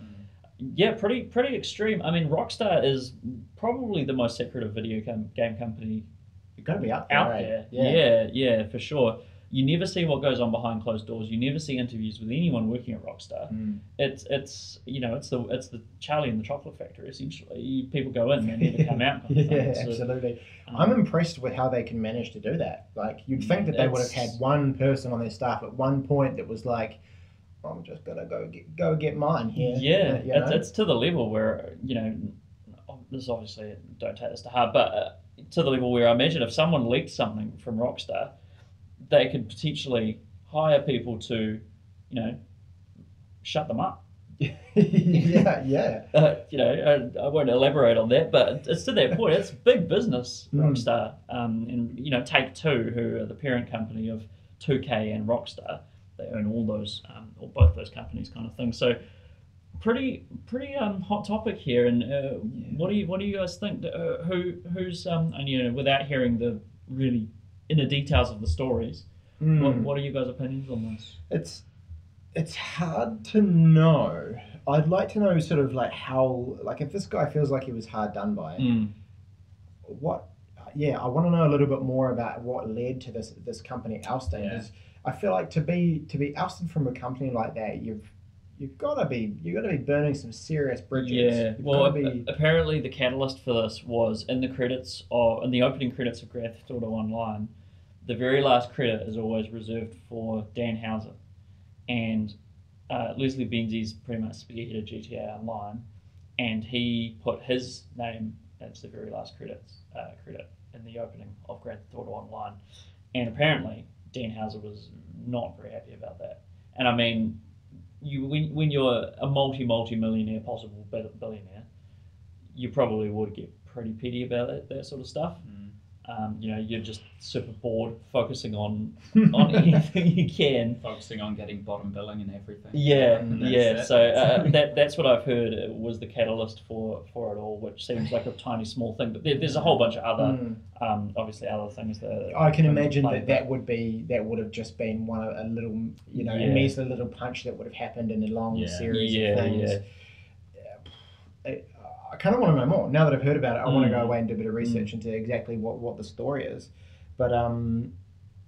yeah, pretty pretty extreme. I mean, Rockstar is probably the most secretive video game, game company You've got to be up there. out right? there. Yeah. yeah, yeah, for sure. You never see what goes on behind closed doors. You never see interviews with anyone working at Rockstar. Mm. It's it's you know it's the it's the Charlie and the Chocolate Factory essentially. People go in and never come out. Kind (laughs) of yeah. So, absolutely. um, I'm impressed with how they can manage to do that. Like you'd think that they would have had one person on their staff at one point that was like, "I'm just gonna go get go get mine here." Yeah, you it's, it's to the level where you know, this is obviously don't take this to heart, but uh, to the level where I imagine if someone leaked something from Rockstar, they could potentially hire people to, you know, shut them up. (laughs) yeah, yeah. (laughs) Uh, you know, I, I won't elaborate on that, but it's to that point. It's big business, Mm. Rockstar, um, and you know, Take Two, who are the parent company of 2K and Rockstar, they own all those, um, or both those companies, kind of thing. So, pretty, pretty um, hot topic here. And uh, what do you, what do you guys think? Uh, who, who's, um, and you know, without hearing the really inner details of the stories, Mm. what, what are you guys' opinions on this? It's it's hard to know. I'd like to know sort of like how like if this guy feels like he was hard done by, Mm. what yeah, I want to know a little bit more about what led to this this company ousting. Yeah. I feel like to be to be ousted from a company like that, you've you've got to be you've got to be burning some serious bridges. Yeah, You've well, be, apparently the catalyst for this was in the credits or in the opening credits of Grand Theft Auto Online. The very last credit is always reserved for Dan Houser, and uh, Leslie Benzies pretty much spearheaded GTA Online, and he put his name as the very last credits uh, credit in the opening of Grand Theft Auto Online, and apparently Dan Houser was not very happy about that. And I mean, you when, when you're a multi multi millionaire, possible billionaire, you probably would get pretty petty about it, that sort of stuff. Mm. Um, you know, you're just super bored, focusing on (laughs) on anything you can. Focusing on getting bottom billing and everything. Yeah, And yeah. it. So uh, that that's what I've heard uh, was the catalyst for for it all, which seems like a tiny small thing, but there, there's a whole bunch of other, Mm. um, obviously other things that I can imagine that but- that would be that would have just been one of a little you know Yeah. a measly little punch that would have happened in a long Yeah. series Yeah, of things. yeah. I, I kind of want to know more now that I've heard about it. I want to go Mm. away and do a bit of research into exactly what, what the story is. But um,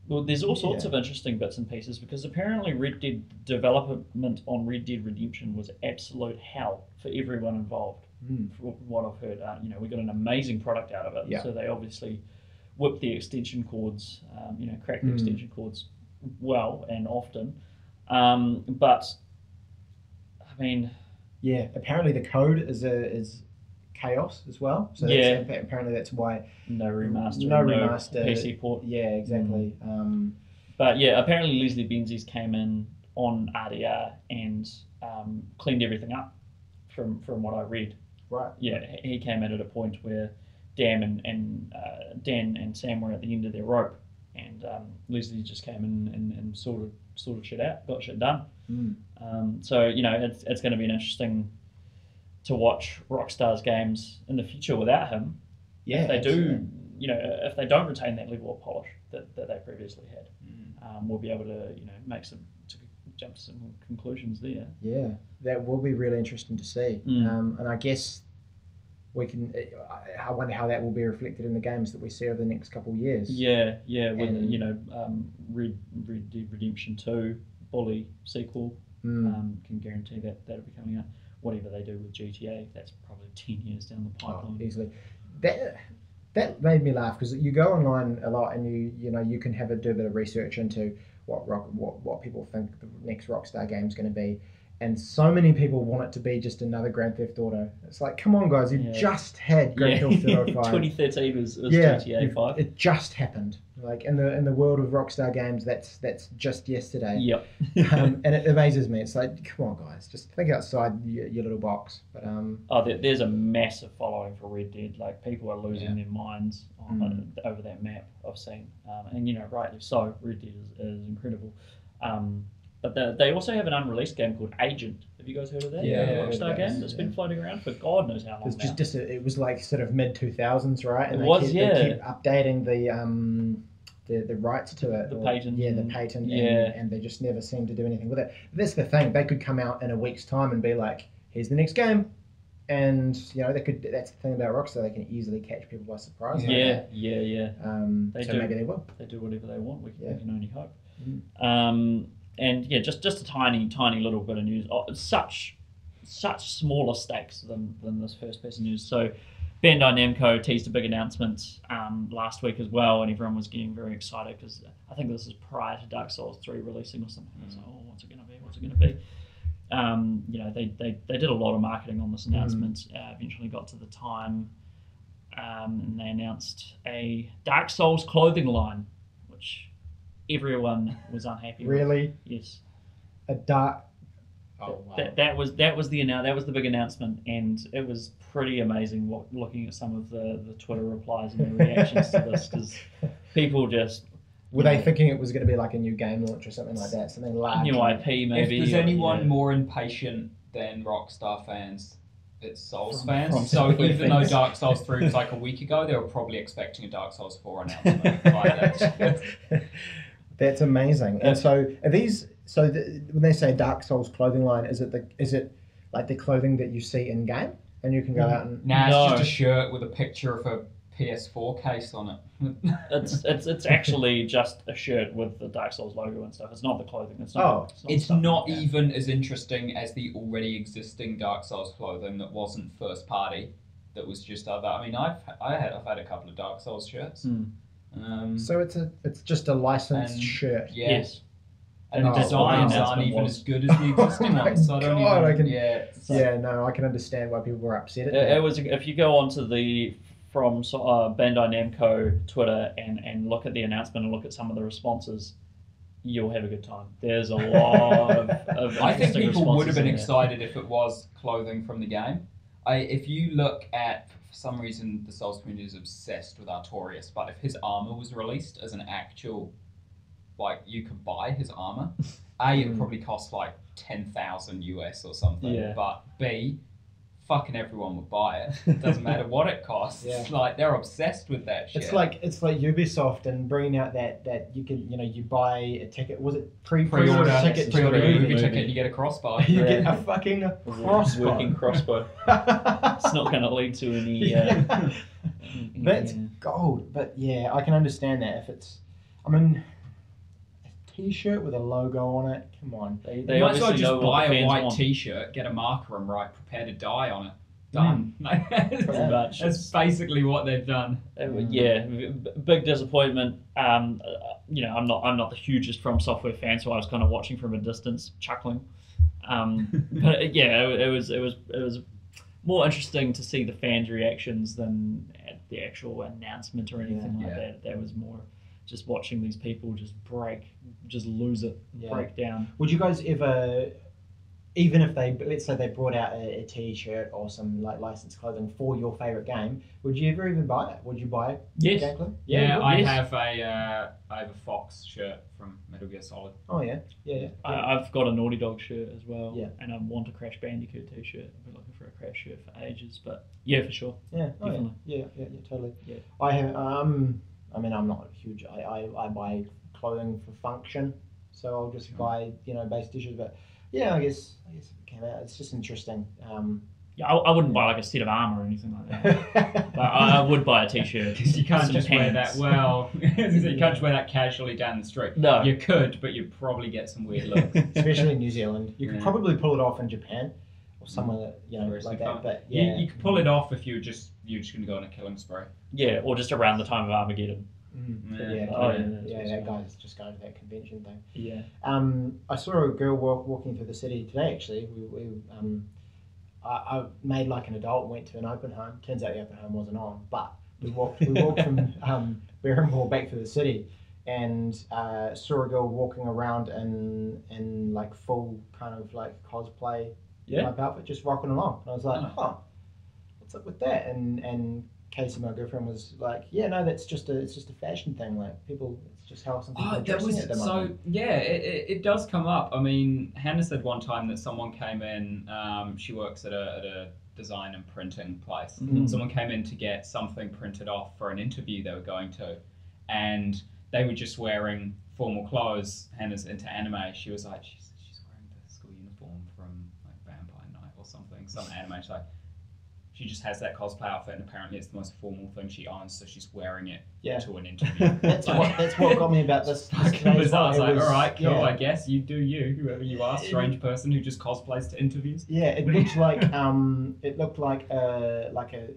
Well, there's all sorts Yeah. of interesting bits and pieces because apparently Red Dead development on Red Dead Redemption was absolute hell for everyone involved. mm, From what I've heard, uh, you know, we got an amazing product out of it. Yeah. So they obviously whipped the extension cords, um, you know, cracked the Mm. extension cords well and often. Um, but I mean, yeah, apparently the code is a, is chaos as well. So Yeah. that's, apparently that's why. no remaster, No no, remaster. PC port. Yeah, exactly. Um, But yeah, apparently Leslie Benzies came in on RDR and um, cleaned everything up from from what I read. right. Yeah, he he came in at a point where Dan and, and uh, Dan and Sam were at the end of their rope, and um, Leslie just came in and, and sorted sorted shit out, got shit done. Mm. Um, so you know, it's it's going to be an interesting to watch Rockstar's games in the future without him. Yeah, if they absolutely. do, you know, if they don't retain that level of polish that, that they previously had, Mm. um, we'll be able to you know make some to jump to some conclusions there. Yeah, that will be really interesting to see. Mm. Um, and I guess we can. I wonder how that will be reflected in the games that we see over the next couple of years. Yeah, yeah, with And- you know, um, Red Red Dead Redemption Two, Bully sequel, Mm. um, can guarantee that that'll be coming out. Whatever they do with GTA, that's probably ten years down the Oh, pipeline. easily. That that made me laugh because you go online a lot and you you know you can have a do a bit of research into what rock what what people think the next Rockstar game is going to be, and so many people want it to be just another Grand Theft Auto. It's like, come on, guys, you Yeah. just had Grand Theft Auto (laughs) Five. 2013 was, was yeah, GTA Five. It just happened. Like in the in the world of Rockstar games, that's that's just yesterday. Yep. (laughs) um, (laughs) and it amazes me. It's like, come on, guys, just think outside your, your little box. But um, Oh, there, there's a massive following for Red Dead. Like people are losing Yeah. their minds on Mm. it, over that map. I've seen, um, and you know, rightly so. Red Dead is, is incredible. Um, but the, they also have an unreleased game called Agent. Have you guys heard of that? Yeah, The yeah, Rockstar game that, that's been floating around for God knows how long it's just, just a, it was like sort of mid two thousands, right? It they was, keep, yeah. They keep updating the um. The, the rights to it, The or- patent yeah, the patent, yeah. and, and they just never seem to do anything with it. That's the thing; they could come out in a week's time and be like, "Here's the next game," and you know they could. That's the thing about Rockstar; they can easily catch people by surprise. yeah, that. yeah, yeah. Um, They so do. maybe they will. They do whatever they want. We, Yeah. we can only hope. Mhm. Um, and yeah, just just a tiny, tiny little bit of news. Oh, such such smaller stakes than, than this first person news. So Bandai Namco teased a big announcement um, last week as well, and everyone was getting very excited because I think this is prior to Dark Souls 3 releasing or something. It's like, oh, what's it going to be? What's it going to be? Um, you know, they, they, they did a lot of marketing on this announcement. Uh, eventually got to the time, um, and they announced a Dark Souls clothing line, which everyone was unhappy with. Really, Yes. a dark. Oh wow. That, that was that was the annou- that was the big announcement, and it was pretty amazing. What, looking at some of the, the Twitter replies and the reactions to this, because (laughs) people just Were they know, thinking it was going to be like a new game launch or something like that? Something large. new IP maybe. if there's or- anyone yeah. more impatient than Rockstar fans, it's Souls From- fans. from so Software even though. Dark Souls 3 was like a week ago, they were probably expecting a Dark Souls 4 announcement. like that's, (laughs) That's amazing. And so are these? So the, when they say Dark Souls clothing line, is it the is it like the clothing that you see in game, and you can go out and nah, No. it's just a shirt with a picture of a PS4 case on it. (laughs) It's it's it's actually just a shirt with the Dark Souls logo and stuff. It's not the clothing. It's not. Oh. it's not, It's stuff not like that. even as interesting as the already existing Dark Souls clothing that wasn't first party. That was just other. I mean, I've I had I've had a couple of Dark Souls shirts. Hmm. Um, so it's a it's just a licensed And- shirt. yeah, Yes. and the Oh, designs wow. aren't even was- as good as the (laughs) existing Oh my ones. So I don't God, even. I can- yeah, So- Yeah, no, I can understand why people were upset at It, that. it was if you go onto the from uh, Bandai Namco Twitter and and look at the announcement and look at some of the responses, you'll have a good time. There's a lot of, (laughs) of I think people would have been excited if it was clothing from the game. I, if you look at, for some reason, the Souls community is obsessed with Artorias, but if his armor was released as an actual, like, you could buy his armor, A, it (laughs) Mm. probably cost like 10,000 US or something, Yeah. but B, fucking everyone would buy it. (laughs) it Doesn't matter what it costs. Yeah. Like, they're obsessed with that shit. It's like it's like Ubisoft and bringing out that that you can you know you buy a ticket was it pre pre-order, ticket pre-order movie. movie movie. ticket, you get a crossbar. (laughs) you Yeah. get a fucking A crossbow. working crossbow. (laughs) it's not going to lead to any. Uh, Yeah. That's yeah. gold, but yeah, I can understand that if it's. I mean, a T-shirt with a logo on it. Come on. They, They might as well just buy a white want. T-shirt, get a marker and write "Prepare to die" on it. Done. (laughs) (laughs) Pretty much. That's basically what they've done. It yeah, big disappointment. Um, uh, you know, I'm not I'm not the hugest From Software fan, so I was kind of watching from a distance, chuckling. Um, (laughs) but uh, yeah, it, it was it was it was more interesting to see the fans' reactions than at the actual announcement or anything Yeah. like Yeah. that. That was more just watching these people just break, just lose it, Yeah. break down. Would you guys ever, even if they let's say they brought out a, a t-shirt or some like licensed clothing for your favorite game, would you ever even buy it? Would you buy it? Yes. Game Yeah, you would? I yes. have a uh, I have a Fox shirt from Metal Gear Solid. Oh yeah, yeah, yeah. I, I've got a Naughty Dog shirt as well. Yeah. And I want a Crash Bandicoot t shirt. I've been looking for a Crash shirt for ages, but yeah, for sure. Yeah, oh, yeah, Definitely. yeah, yeah, yeah, totally. Yeah. I have. Um, I mean, I'm not a huge. I, I, I buy clothing for function, so I'll just Sure. buy you know base dishes. But yeah, I guess I guess it came out. It's just interesting. Um, Yeah, I, I wouldn't buy like a set of armor or anything like that. (laughs) But I, I would buy a t shirt. Because (laughs) you can't just wear that. Well, (laughs) you can't just wear that casually down the street. No. You could, but you'd probably get some weird looks. especially in New Zealand, you could Yeah. probably pull it off in Japan or somewhere that you know Seriously like that. But yeah, you could pull it off if you were just you're just going to go on a killing spree. Yeah, or just around the time of Armageddon. Mhm. Yeah. yeah, Oh, totally. yeah, yeah, that's that guy's just going to that convention thing. Yeah. Um, I saw a girl walk, walking through the city today. Actually, we, we um, I, I made like an adult, went to an open home. Turns out the open home wasn't on, but we walked we walked from (laughs) um, Berrimore back to the city, and uh, saw a girl walking around in in like full kind of like cosplay Yeah. type outfit, just rocking along. And I was like, Oh. huh, what's up with that? And and Casey, my girlfriend, was like, yeah, no, that's just a it's just a fashion thing. Like people, it's just how some people Oh, are that dressing was at the so. moment. Yeah, it, it, it does come up. I mean, Hannah said one time that someone came in. Um, she works at a, at a design and printing place. Mhm. Someone came in to get something printed off for an interview they were going to, and they were just wearing formal clothes. Hannah's into anime. She was like, she's, she's wearing the school uniform from like Vampire Knight or something, some anime. She's like, she just has that cosplay outfit, and apparently it's the most formal thing she owns, so she's wearing it Yeah. to an interview. (laughs) That's what that's what got me about this. (laughs) this bizarre. I was one. It all right, cool. yeah. I guess you do you, whoever you are, strange person who just cosplays to interviews. Yeah, it (laughs) looked like um, it looked like a like a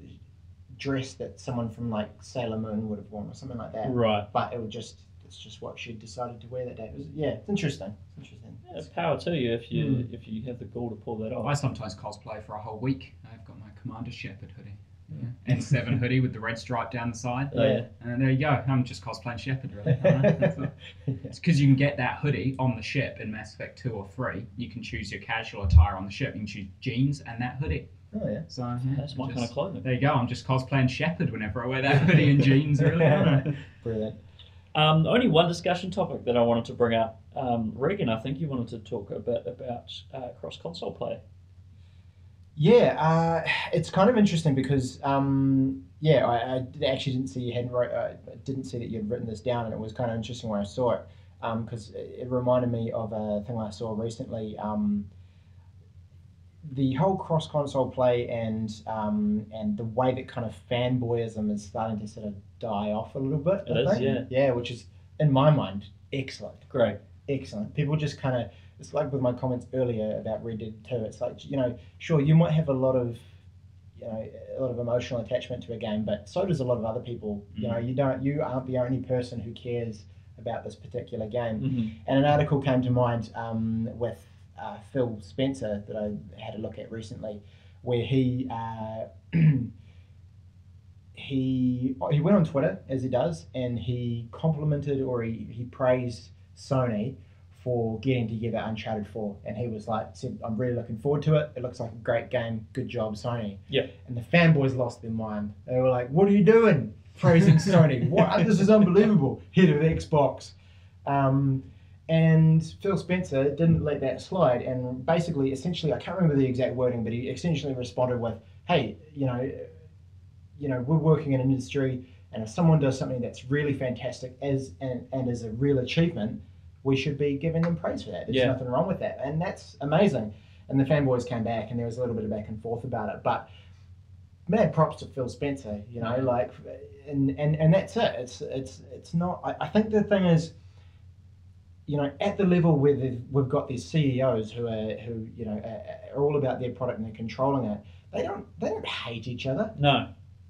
dress that someone from like Sailor Moon would have worn or something like that. Right. But it was just it's just what she decided to wear that day. It was yeah, it's interesting. It's interesting. Yeah, power to you if you Hmm. if you have the gall to pull that off. I sometimes cosplay for a whole week. I've got my Commander Shepard hoodie. Yeah. N7 (laughs) hoodie with the red stripe down the side. Oh, yeah. And there you go. I'm just cosplaying Shepard, really. aren't I? That's all. (laughs) It's because you can get that hoodie on the ship in Mass Effect 2 or 3. You can choose your casual attire on the ship. You can choose jeans and that hoodie. Oh yeah. So yeah, That's my just- kind of clothing. There you go. I'm just cosplaying Shepard whenever I wear that hoodie and jeans, really. (laughs) Brilliant. Um, only one discussion topic that I wanted to bring up. Um, Regan, I think you wanted to talk a bit about uh, cross console play. Yeah, uh, it's kind of interesting because um, yeah, I, I actually didn't see you hadn't wrote, uh, didn't see that you'd written this down, and it was kind of interesting when I saw it because it, it reminded me of a thing I saw recently. Um, the whole cross console play and um, and the way that kind of fanboyism is starting to sort of die off a little bit. It I is, think. yeah. yeah, which is in my mind excellent Great. excellent. People just kind of, it's like with my comments earlier about Red Dead 2. It's like, you know, sure, you might have a lot of, you know, a lot of emotional attachment to a game, but so does a lot of other people. You know, you don't, you aren't the only person who cares about this particular game. hmm And an article came to mind um, with uh, Phil Spencer that I had a look at recently, where he uh, (clears throat) he he went on Twitter as he does, and he complimented or he, he praised Sony for getting together Uncharted Four, and he was like, said, "I'm really looking forward to it. It looks like a great game. Good job, Sony." Yeah. And the fanboys lost their mind. They were like, "What are you doing?" Praising (laughs) Sony. What? This is unbelievable. Head of Xbox. Um, and Phil Spencer didn't let that slide, and basically, essentially, I can't remember the exact wording, but he essentially responded with, "Hey, you know, you know, we're working in an industry, and if someone does something that's really fantastic as and, and is a real achievement, we should be giving them praise for that. There's Yeah. nothing wrong with that, and that's amazing." And the fanboys came back, and there was a little bit of back and forth about it, but mad props to Phil Spencer, you know, mm-hmm. like, and and, and that's it. It's it's it's not. I, I think the thing is, you know, at the level where we've got these CEOs who are who you know are, are all about their product and they're controlling it. They don't they don't hate each other. No.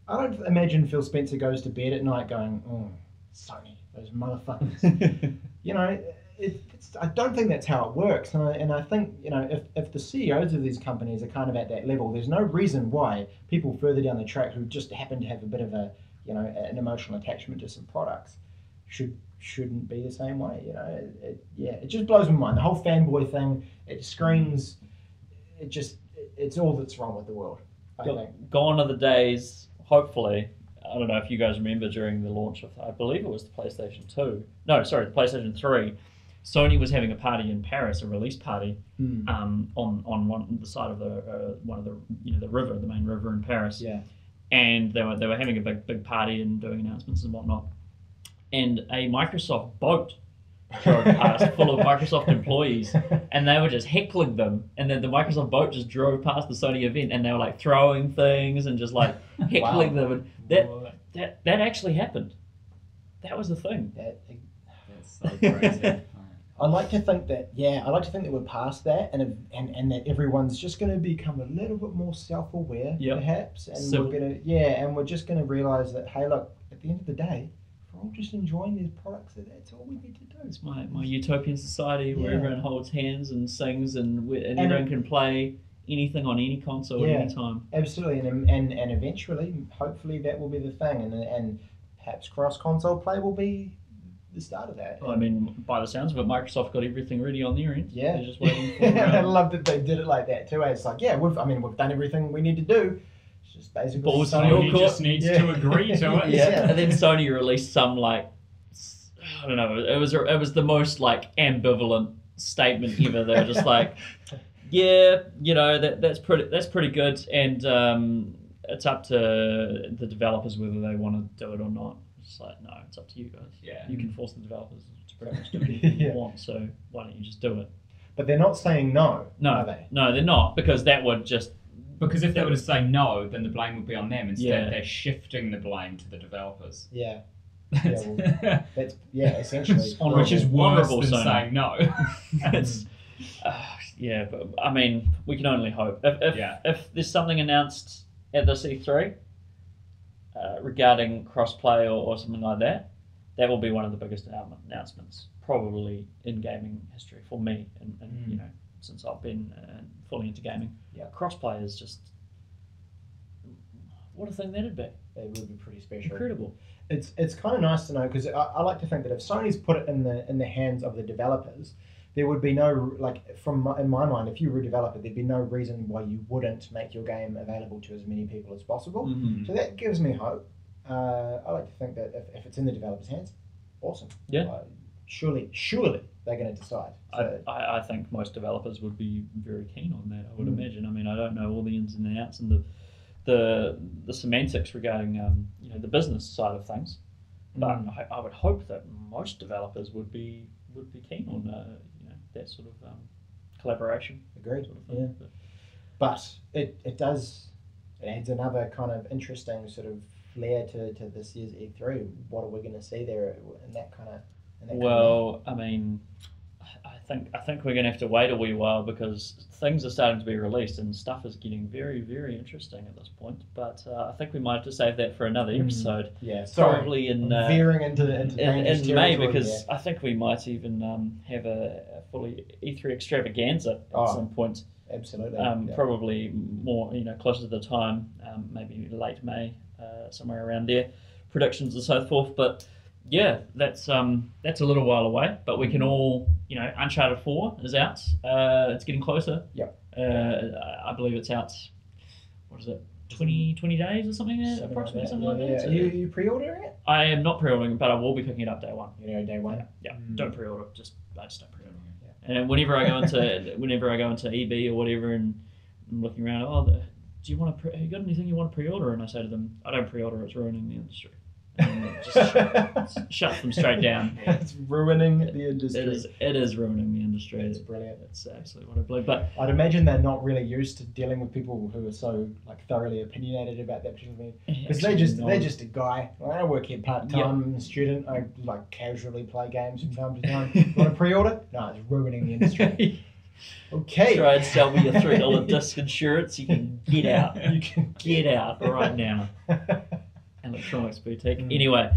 I don't imagine Phil Spencer goes to bed at night going, oh, Sony, those motherfuckers. (laughs) you know, it, it's, I don't think that's how it works. And I, and I think, you know, if, if the CEOs of these companies are kind of at that level, there's no reason why people further down the track who just happen to have a bit of a, you know, an emotional attachment to some products should shouldn't be the same way. You know, it, it, yeah, it just blows my mind. The whole fanboy thing, it screams, it just it's all that's wrong with the world. I gone are the days. Hopefully, I don't know if you guys remember during the launch of, I believe it was the PlayStation Two. No, sorry, the PlayStation Three. Sony was having a party in Paris, a release party, Mm. um, on on one the side of the uh, one of the you know the river, the main river in Paris. Yeah. and they were they were having a big big party and doing announcements and whatnot. And a Microsoft boat drove past full of (laughs) Microsoft employees, and they were just heckling them. And then the Microsoft boat just drove past the Sony event, and they were like throwing things and just like (laughs) heckling them. And that that that actually happened. That was the thing. That- That's so (laughs) crazy. I'd like to think that, yeah, I'd like to think that we're past that, and and and that everyone's just going to become a little bit more self-aware, Yep. perhaps, and Civil. we're gonna, yeah, and we're just going to realize that, hey, look, at the end of the day, we're all just enjoying these products. That's all we need to do. It's my, my utopian society where Yeah. everyone holds hands and sings, and we- and, And- everyone can play anything on any console Yeah. at any time. Absolutely, and and and eventually, hopefully, that will be the thing, and and perhaps cross-console play will be the start of that. I mean, by the sounds of it, Microsoft got everything ready on their end. Yeah. They're just waiting for. (laughs) I Um, love that they did it like that too. It's like, yeah, we've, I mean, we've done everything we need to do. It's just basically Balls Sony- in your Sony court. just needs Yeah. to agree to (laughs) it. yeah. Yeah. and then Sony released some like I don't know. It was it was the most like ambivalent statement ever. They were just like, (laughs) yeah, you know that that's pretty that's pretty good, and um, it's up to the developers whether they want to do it or not. It's like no, it's up to you guys. Yeah. You can force the developers to pretty much do (laughs) anything Yeah. you want. So why don't you just do it? But they're not saying no, No, are they? no, they're not because that would just Because if they were to say no, then the blame would be on them. Instead, Yeah. they're shifting the blame to the developers. Yeah, That's- (laughs) that's yeah, essentially. Honourable- Which is worse honourable than Sony. saying no. (laughs) it's uh, (sighs) yeah, but I mean, we can only hope. If if, Yeah. if there's something announced at this E3 uh, regarding crossplay or, or something like that, that will be one of the biggest annou- announcements probably in gaming history for me. And, and Mm. you know, since I've been uh, fully into gaming, Yeah. crossplay is just what a thing that'd be. It would be pretty special. Incredible. It's it's kind of nice to know because I, I like to think that if Sony's put it in the in the hands of the developers, there would be no like from my, in my mind, if you were a developer, there'd be no reason why you wouldn't make your game available to as many people as possible. Mhm. So that gives me hope. Uh, I like to think that if, if it's in the developers' hands, awesome. Yeah. Uh, surely, surely they're going to decide. So, I, I, I think most developers would be very keen on that. I would Mm. imagine. I mean, I don't know all the ins and outs and the the the semantics regarding um, you know the business side of things, but Mm. I, I would hope that most developers would be would be keen on uh, you know that sort of um, collaboration agreed. sort of thing. Yeah. But- But it, it does it adds another kind of interesting sort of flair to, to this year's E3. What are we going to see there in that kind of in that kind of Well, I mean, I think I think we're going to have to wait a wee while because things are starting to be released and stuff is getting very very interesting at this point. But uh, I think we might have to save that for another Mm. episode, yeah, sorry, probably in uh, veering into into in, in May because there. I think we might even um, have a, a fully E3 extravaganza at Oh, some point. absolutely Um, yeah. Probably more, you know, closer to the time, um, maybe late May, uh, somewhere around there. Predictions and so forth, but yeah, that's um, that's a little while away. But we can all, you know, Uncharted Four is out. Uh, it's getting closer. Yeah. Uh, I believe it's out. What is it? 20, 20 days or something? Something approximately like something like that. yeah. So You, you pre-ordering it? I am not pre-ordering, but I will be picking it up day one. You know, day one. Yeah, Mm. don't pre-order. Just I just don't pre-order. Yeah. And whenever I go into (laughs) whenever I go into EB or whatever, and I'm looking around, oh, the, do you want to? Pre- have you got anything you want to pre-order? And I say to them, I don't pre-order. It's ruining the industry. It just shut them straight down. (laughs) it's ruining the industry. It is. It is ruining the industry. It's brilliant. It's absolutely what I believe. But I'd imagine they're not really used to dealing with people who are so like thoroughly opinionated about that particular thing. Because they actually just no. they're just a guy. I work here part time student. I like casually play games from time to (laughs) time. want to pre-order? No, it's ruining the industry. (laughs) Okay. Try and sell me a three dollar disc insurance. You can get out. You can Get out right now. Electronics boutique. Mm. Anyway,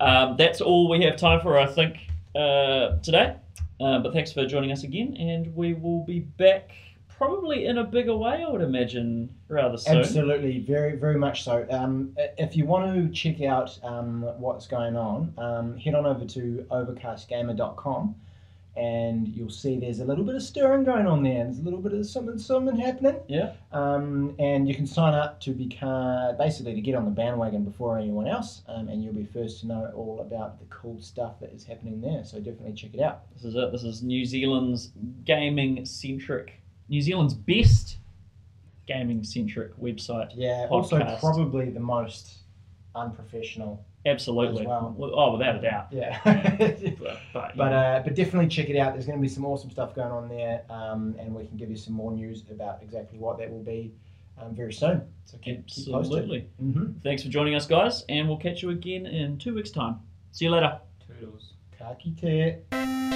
um, that's all we have time for, I think, uh, today. Uh, but thanks for joining us again, and we will be back probably in a bigger way, I would imagine, rather soon. Absolutely, very, very much so. Um, if you want to check out um, what's going on, um, head on over to overcastgamer.com and you'll see there's a little bit of stirring going on there. There's a little bit of something, something happening. Yeah. Um, and you can sign up to become basically to get on the bandwagon before anyone else, um, and you'll be first to know all about the cool stuff that is happening there. So definitely check it out. This is it. This is New Zealand's gaming centric, New Zealand's best gaming centric website. Yeah. Also, probably the most unprofessional. Absolutely. Well. Oh, without a doubt. Yeah. (laughs) But, but, But uh, but definitely check it out. There's going to be some awesome stuff going on there, um, and we can give you some more news about exactly what that will be um, very soon. So keep, keep posted. absolutely. Mm-hmm. Thanks for joining us, guys, and we'll catch you again in two weeks' time. See you later. Toodles. Ka kite.